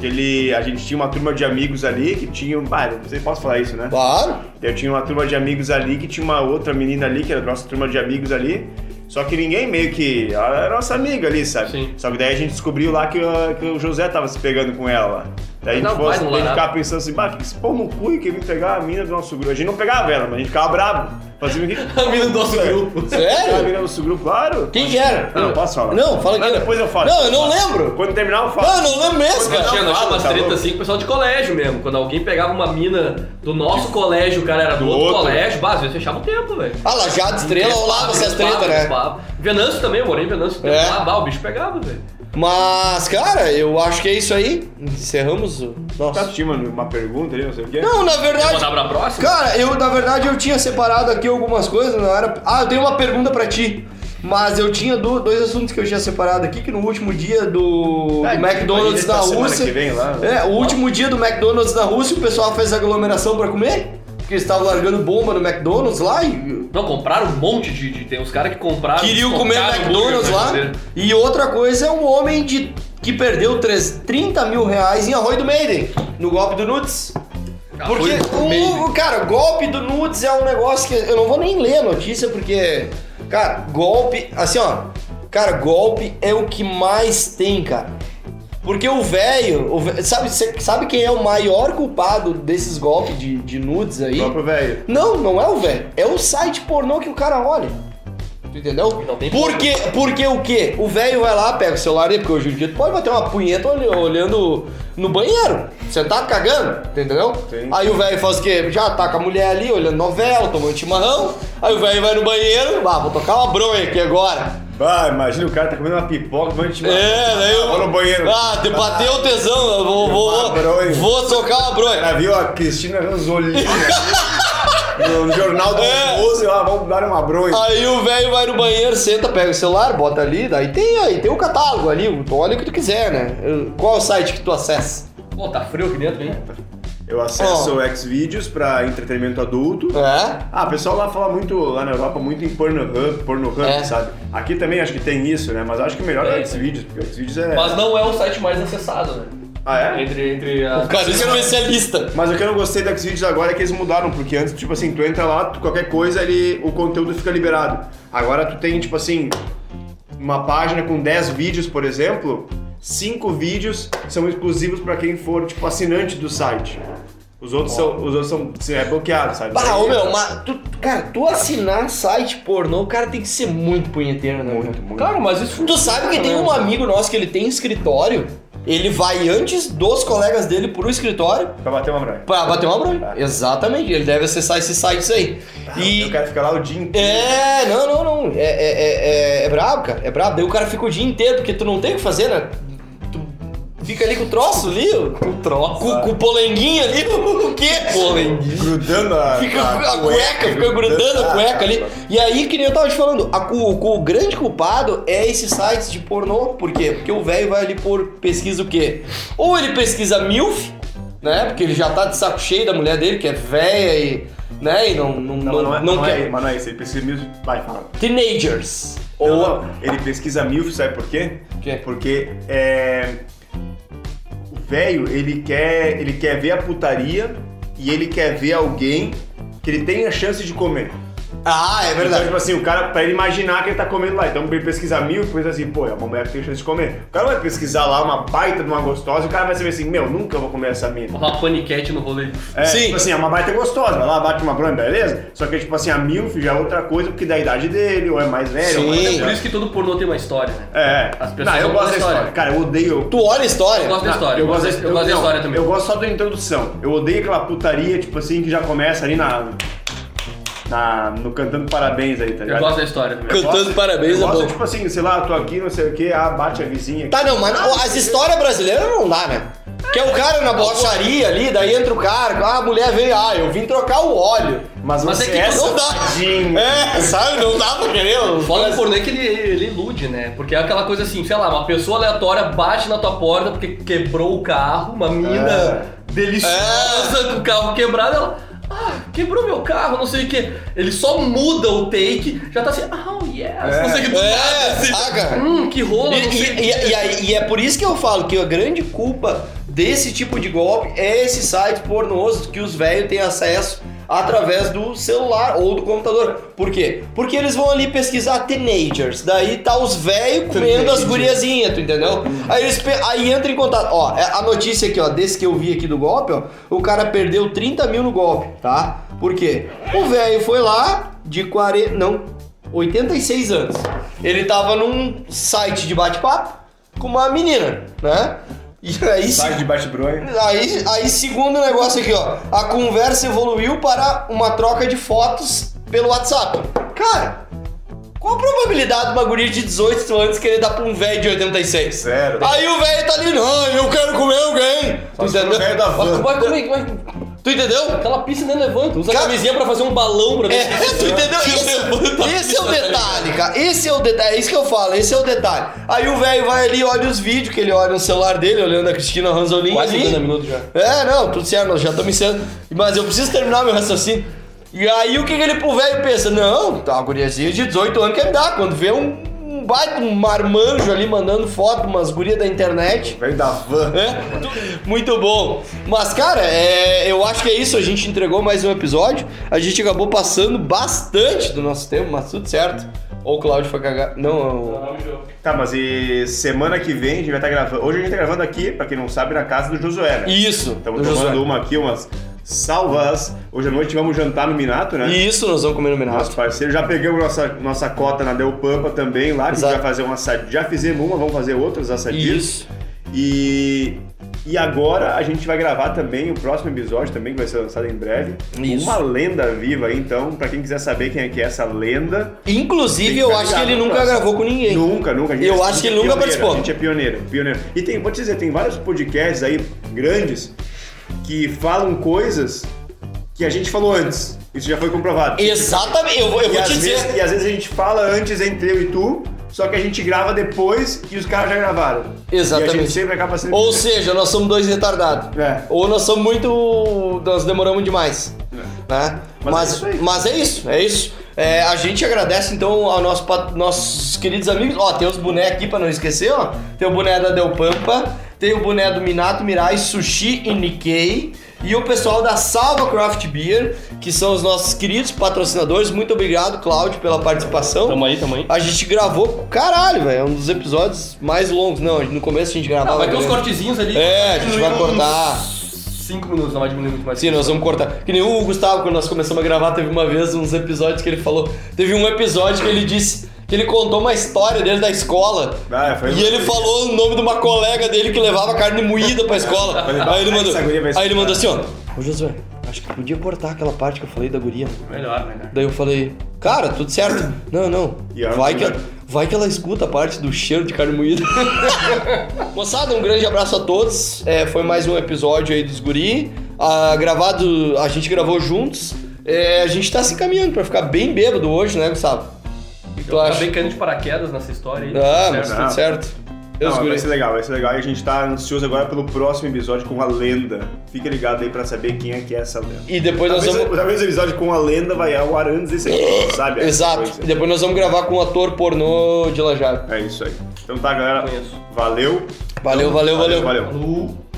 Speaker 3: Porque ele. A gente tinha uma turma de amigos ali que tinham. Ah, não sei se posso falar isso, né?
Speaker 2: Claro.
Speaker 3: Eu tinha uma turma de amigos ali que tinha uma outra menina ali, que era a nossa turma de amigos ali. Só que ninguém meio que. Ela era nossa amiga ali, sabe?
Speaker 1: Sim.
Speaker 3: Só que daí a gente descobriu lá que, o- que o José tava se pegando com ela lá. Daí a gente
Speaker 1: Não, vai
Speaker 3: assim, a gente ficava pensando assim, bah, que esse pau no cu que vim pegar a mina do nosso grupo. A gente não pegava ela, mas a gente ficava bravo. Fazia o quê?
Speaker 1: A mina do nosso grupo.
Speaker 3: A
Speaker 2: Sério?
Speaker 3: mina do nosso grupo, claro.
Speaker 2: Quem que era?
Speaker 3: Não, posso falar?
Speaker 2: Não, fala
Speaker 3: Não,
Speaker 2: aqui.
Speaker 3: depois eu falo.
Speaker 2: Não, eu não lembro.
Speaker 3: Quando terminar eu falo.
Speaker 2: Não, eu não lembro mesmo, cara.
Speaker 1: tinha, umas
Speaker 3: tá
Speaker 1: tretas
Speaker 3: louco.
Speaker 1: assim com o pessoal de colégio mesmo. Quando alguém pegava uma mina do nosso colégio, o cara era do,
Speaker 3: Do
Speaker 1: outro,
Speaker 3: outro.
Speaker 1: colégio, bah, às vezes fechava o tempo, velho.
Speaker 2: Ah, Lajado, Estrela, ao lado dessas tretas, né?
Speaker 1: Venâncio também, eu morei em Venâncio.
Speaker 2: É.
Speaker 1: Bah, o bicho pegava, velho.
Speaker 2: Mas, cara, eu acho que é isso aí. Encerramos o.
Speaker 3: Tá
Speaker 2: Nossa.
Speaker 3: tinha uma, uma pergunta ali, não sei o quê?
Speaker 2: Não, na
Speaker 1: Quer
Speaker 2: verdade.
Speaker 1: mandar pra próxima?
Speaker 2: Cara, eu na verdade eu tinha separado aqui algumas coisas, não era. Ah, eu tenho uma pergunta pra ti. Mas eu tinha do- dois assuntos que eu tinha separado aqui, que no último dia do,
Speaker 3: Ah,
Speaker 2: do McDonald's na
Speaker 3: essa semana
Speaker 2: Rússia.
Speaker 3: que vem lá.
Speaker 2: É, o último dia do McDonald's na Rússia, o pessoal fez aglomeração pra comer. Porque eles estavam largando bomba no McDonald's lá e
Speaker 1: Não, compraram um monte de. de- tem uns caras que compraram.
Speaker 2: queriam comer McDonald's lá.
Speaker 1: né?
Speaker 2: E outra coisa é um homem de, que perdeu três- 30 mil reais em Arroio do Maiden, no golpe do Nudes. Porque, o, cara, golpe do Nudes é um negócio que eu não vou nem ler a notícia, porque, cara, golpe, assim, ó, cara, golpe é o que mais tem, cara. Porque o velho, sabe, sabe quem é o maior culpado desses golpes de, de nudes aí?
Speaker 3: O próprio velho.
Speaker 2: Não, não é o velho. É o site pornô que o cara olha. Tu entendeu?
Speaker 1: Não tem
Speaker 2: Porque, porque o quê? O velho vai lá, pega o celular dele, porque hoje em dia tu pode bater uma punheta olh- olhando no banheiro. Você tá cagando, entendeu?
Speaker 3: Sim.
Speaker 2: Aí o velho faz o quê? Já tá com a mulher ali, olhando novela, tomando chimarrão. Aí o velho vai no banheiro, ah, vou tocar uma bronha aqui agora.
Speaker 3: Ah, imagina o cara tá comendo uma pipoca, vai te
Speaker 2: É, daí eu.
Speaker 3: Vou no banheiro.
Speaker 2: Ah, te bateu o tesão, eu vou, vou, vou tocar uma bronha.
Speaker 3: Ela viu a Cristina Ranzolini ali, no jornal do
Speaker 2: É.
Speaker 3: almoço e lá, vamos dar uma bronha.
Speaker 2: Aí o velho vai no banheiro, senta, pega o celular, bota ali, daí tem aí, tem o catálogo ali, tu olha o que tu quiser, né? Qual é o site que tu acessa?
Speaker 1: Pô, tá frio aqui dentro, hein?
Speaker 3: Eu acesso
Speaker 2: Ó.
Speaker 3: o Xvideos pra entretenimento adulto.
Speaker 2: É?
Speaker 3: Ah, o pessoal lá fala muito, lá na Europa, muito em Pornhub, Pornhub,
Speaker 2: É.
Speaker 3: sabe? Aqui também acho que tem isso, né? Mas acho que o melhor é o Xvideos, porque o Xvideos é...
Speaker 1: Mas não é o site mais acessado, né?
Speaker 3: Ah, é?
Speaker 1: Entre, entre as.
Speaker 2: Cara, isso é especialista.
Speaker 3: Mas o que eu não gostei do Xvideos agora é que eles mudaram, porque antes, tipo assim, tu entra lá, tu- qualquer coisa, ele, o conteúdo fica liberado. Agora tu tem, tipo assim, uma página com 10 vídeos, por exemplo, 5 vídeos são exclusivos pra quem for, tipo, assinante do site. Os outros são, os outros são, assim, é bloqueado, sabe?
Speaker 2: Bah, ô meu, mas tu, cara, tu assinar site pornô, o cara tem que ser muito punheteiro, né?
Speaker 3: Muito, muito.
Speaker 1: Cara, mas isso
Speaker 2: Tu sabe que tem um amigo nosso que ele tem escritório, ele vai antes dos colegas dele pro escritório
Speaker 3: Pra bater uma branca.
Speaker 2: pra bater uma bronha. Exatamente, ele deve acessar esses sites aí.
Speaker 3: E
Speaker 2: E
Speaker 3: o cara fica lá o dia inteiro.
Speaker 2: É, não, não, não. É, é, é, é, é brabo, cara. É brabo. Daí o cara fica o dia inteiro, porque tu não tem o que fazer, né? Fica ali com o troço ali, ó, com,
Speaker 1: troço.
Speaker 2: com, com o polenguinho ali, o quê? Polenguinho.
Speaker 3: Grudando a,
Speaker 2: Fica a, cueca, fica grudando a cueca ali. E aí, que nem eu tava te falando, a, cu- o grande culpado é esses sites de pornô. Por quê? Porque o velho vai ali por pesquisa o quê? Ou ele pesquisa MILF, né? Porque ele já tá de saco cheio da mulher dele, que é velha e. Né? E não, não,
Speaker 3: Não,
Speaker 2: não,
Speaker 3: não, é,
Speaker 2: não
Speaker 3: não,
Speaker 2: quer.
Speaker 3: é, mas não é isso, ele pesquisa MILF, vai, fala.
Speaker 2: Teenagers.
Speaker 3: Ou não, ele pesquisa MILF, sabe por quê?
Speaker 2: quê?
Speaker 3: Porque é, o velho, ele quer, ele quer ver a putaria e ele quer ver alguém que ele tenha chance de comer.
Speaker 2: Ah, é
Speaker 3: Então,
Speaker 2: verdade.
Speaker 3: tipo assim, o cara, pra ele imaginar que ele tá comendo lá. Então, pra ele pesquisar mil, depois assim, pô, é uma mulher que tem chance de comer. O cara vai pesquisar lá uma baita de uma gostosa e o cara vai saber assim, meu, nunca vou comer essa mina.
Speaker 1: Uma paniquete no rolê.
Speaker 3: É,
Speaker 2: Sim.
Speaker 3: tipo assim, é uma baita gostosa, vai lá, bate uma bronha, beleza? Só que, tipo assim, a MILF já é outra coisa, porque da idade dele, ou é mais velho, ou mais
Speaker 2: Sim.
Speaker 1: É
Speaker 3: velho.
Speaker 1: por isso que todo pornô tem uma história, né?
Speaker 3: É.
Speaker 1: As pessoas
Speaker 3: não, eu gosto da
Speaker 1: gostam da
Speaker 3: história.
Speaker 1: história.
Speaker 3: Cara, eu odeio.
Speaker 2: Tu olha a história.
Speaker 1: Eu gosto da história.
Speaker 3: Eu gosto,
Speaker 1: eu gosto da
Speaker 3: não,
Speaker 1: história também.
Speaker 3: Eu gosto só da introdução. Eu odeio aquela putaria, tipo assim, que já começa ali na. Na no Cantando Parabéns aí, tá
Speaker 1: Eu
Speaker 3: ligado?
Speaker 1: gosto da história também.
Speaker 2: Cantando
Speaker 3: gosto-
Speaker 2: parabéns
Speaker 3: eu
Speaker 2: é
Speaker 3: gosto,
Speaker 2: bom.
Speaker 3: tipo assim, sei lá, tô aqui, não sei o que, ah, bate a vizinha.
Speaker 2: Tá, não, mas não, as histórias brasileiras não dá, né? Que é o cara na bocharia ali, daí entra o cara, ah, a mulher veio, ah, eu vim trocar o óleo.
Speaker 3: Mas,
Speaker 1: Mas é que
Speaker 3: é
Speaker 2: Não dá. É, sabe? Não dá pra querer.
Speaker 1: Foda pornô é que ele, ele ilude, né? Porque é aquela coisa assim, sei lá, uma pessoa aleatória bate na tua porta porque quebrou o carro, uma mina
Speaker 3: É.
Speaker 1: deliciosa com o carro quebrado, ela. Ah, quebrou meu carro, não sei o que. Ele só muda o take, já tá assim, oh yes,
Speaker 3: É.
Speaker 1: não sei o que do
Speaker 2: É,
Speaker 1: nada, assim.
Speaker 2: saca?
Speaker 1: Hum, que rola,
Speaker 2: E,
Speaker 1: não sei
Speaker 2: e-
Speaker 1: que.
Speaker 2: e- e e é por isso que eu falo que a grande culpa desse tipo de golpe é esses sites pornosos que os velhos têm acesso através do celular ou do computador. Por quê? Porque eles vão ali pesquisar teenagers, daí tá os velhos comendo as guriazinhas, tu entendeu? Aí, eles aí entra em contato. Ó, é a notícia aqui, ó, desse que eu vi aqui do golpe, ó, o cara perdeu 30 mil no golpe, tá? Por quê? O velho foi lá de 40. Não, 86 anos. Ele tava num site de bate-papo com uma menina, né? E aí,
Speaker 3: Sai de bate-bronha.
Speaker 2: aí, aí, segundo negócio aqui, ó. A conversa evoluiu para uma troca de fotos pelo WhatsApp. Cara, qual a probabilidade de uma guria de 18 anos querer dar pra um velho de 86?
Speaker 3: Sério.
Speaker 2: Aí o velho tá ali, não, eu quero comer alguém.
Speaker 3: Só for o velho da van.
Speaker 1: Vai comer, vai.
Speaker 2: Tu entendeu?
Speaker 1: Aquela pista nem levanta. Usa
Speaker 2: Cara-
Speaker 1: a camisinha pra fazer um balão pra ver
Speaker 2: É, tu entendeu? Esse, esse é o detalhe, cara. Esse é o detalhe. É isso que eu falo, esse é o detalhe. Aí o velho vai ali, olha os vídeos que ele olha no celular dele, olhando a Cristina Ranzolin.
Speaker 1: Quase
Speaker 2: ali.
Speaker 1: 50 minutos já.
Speaker 2: É, não, tudo certo, nós já estamos encerrando. Mas eu preciso terminar meu raciocínio. E aí o que, que ele pro velho pensa? Não, tá uma guriazinha de 18 anos quer me dar. Quando vê um baita, um marmanjo ali mandando foto, umas gurias da internet.
Speaker 3: Velho da van.
Speaker 2: É, muito bom. Mas, cara, é, eu acho que é isso. A gente entregou mais um episódio. A gente acabou passando bastante do nosso tempo, mas tudo certo. Ou o Claudio foi cagar. Não, o-
Speaker 3: Tá, mas e semana que vem a gente vai estar gravando. Hoje a gente tá gravando aqui, pra quem não sabe, na casa do Josué, né?
Speaker 2: isso.
Speaker 3: Estamos
Speaker 2: do Josué.
Speaker 3: tomando uma aqui, umas salvas. Hoje à noite vamos jantar no Minato, né?
Speaker 2: Isso, nós vamos comer no
Speaker 3: Nosso
Speaker 2: Minato.
Speaker 3: parceiro. Já pegamos nossa, nossa cota na Del Pampa também lá. que
Speaker 2: Exato.
Speaker 3: vai fazer uma assadinha. Já fizemos uma, vamos fazer outras assadias.
Speaker 2: Isso.
Speaker 3: E, e agora a gente vai gravar também o próximo episódio também, que vai ser lançado em breve.
Speaker 2: Isso.
Speaker 3: Uma lenda viva aí, então, pra quem quiser saber quem é que é essa lenda.
Speaker 2: Inclusive,
Speaker 3: que
Speaker 2: eu acho que ele nunca
Speaker 3: próximo.
Speaker 2: gravou com ninguém.
Speaker 3: Nunca, nunca.
Speaker 2: Eu
Speaker 3: a
Speaker 2: acho que
Speaker 3: é
Speaker 2: ele nunca
Speaker 3: pioneiro,
Speaker 2: participou.
Speaker 3: A gente é pioneiro, pioneiro. E tem, vou te dizer, tem vários podcasts aí grandes que falam coisas que a gente falou antes. Isso já foi comprovado.
Speaker 2: Exatamente, eu vou, eu
Speaker 3: E
Speaker 2: vou te dizer.
Speaker 3: vezes, e às vezes a gente fala antes entre eu e tu, só que a gente grava depois que os caras já gravaram. E a
Speaker 2: Exatamente.
Speaker 3: gente sempre acaba sendo.
Speaker 2: Ou seja, nós somos dois retardados.
Speaker 3: É.
Speaker 2: Ou nós somos muito. Nós demoramos demais. Né?
Speaker 3: Mas
Speaker 2: Mas,
Speaker 3: é isso aí.
Speaker 2: mas é isso, é isso. É, a gente agradece então aos nosso, nossos queridos amigos. Ó, tem os bonés aqui pra não esquecer, ó. Tem o boné da Del Pampa, tem o boné do Minato Mirai, Sushi e Nikkei. E o pessoal da Salva Craft Beer, que são os nossos queridos patrocinadores. Muito obrigado, Cláudio, pela participação.
Speaker 1: Tamo aí, tamo aí.
Speaker 2: A gente gravou, caralho, velho. É um dos episódios mais longos. Não, no começo a gente gravava.
Speaker 1: Ah, vai ter uns cortezinhos ali.
Speaker 2: É, a gente vai cortar.
Speaker 1: Cinco minutos, não vai diminuir muito mais.
Speaker 2: Sim, nós vamos cortar. Que nem o Gustavo, quando nós começamos a gravar, teve uma vez uns episódios que ele falou. Teve um episódio que ele disse. Que ele contou uma história dele da escola.
Speaker 3: Ah, foi-
Speaker 2: e ele falou o nome de uma colega dele que levava carne moída pra escola. aí ele mandou. Aí ele mandou assim, ó. Ô Josué, acho que podia cortar aquela parte que eu falei da guria.
Speaker 1: Melhor, melhor.
Speaker 2: Daí eu falei, cara, tudo certo. Não, não. Vai que,
Speaker 3: vai.
Speaker 2: vai que ela escuta a parte do cheiro de carne moída. Moçada, um grande abraço a todos. É, foi mais um episódio aí dos Guri. Ah, gravado, a gente gravou juntos. É, a gente tá se encaminhando pra ficar bem bêbado hoje, né, Gustavo? O tu
Speaker 1: Eu
Speaker 2: acha?
Speaker 1: acabei caindo de paraquedas nessa história aí.
Speaker 2: Ah, mas
Speaker 1: certo?
Speaker 2: tudo certo.
Speaker 3: Não, vai ser legal, vai ser legal. E a gente tá ansioso agora pelo próximo episódio com a lenda. Fica ligado aí pra saber quem é que é essa lenda.
Speaker 2: E depois nós
Speaker 3: Talvez,
Speaker 2: vamos.
Speaker 3: talvez o episódio com a lenda vai ao ar antes desse aqui, sabe?
Speaker 2: Exato.
Speaker 3: coisa.
Speaker 2: E depois nós vamos gravar com um ator pornô de Lajar.
Speaker 3: É isso aí. Então tá, galera.
Speaker 1: Conheço.
Speaker 3: Valeu.
Speaker 2: Valeu, valeu, valeu.
Speaker 3: Valeu.
Speaker 1: Falou.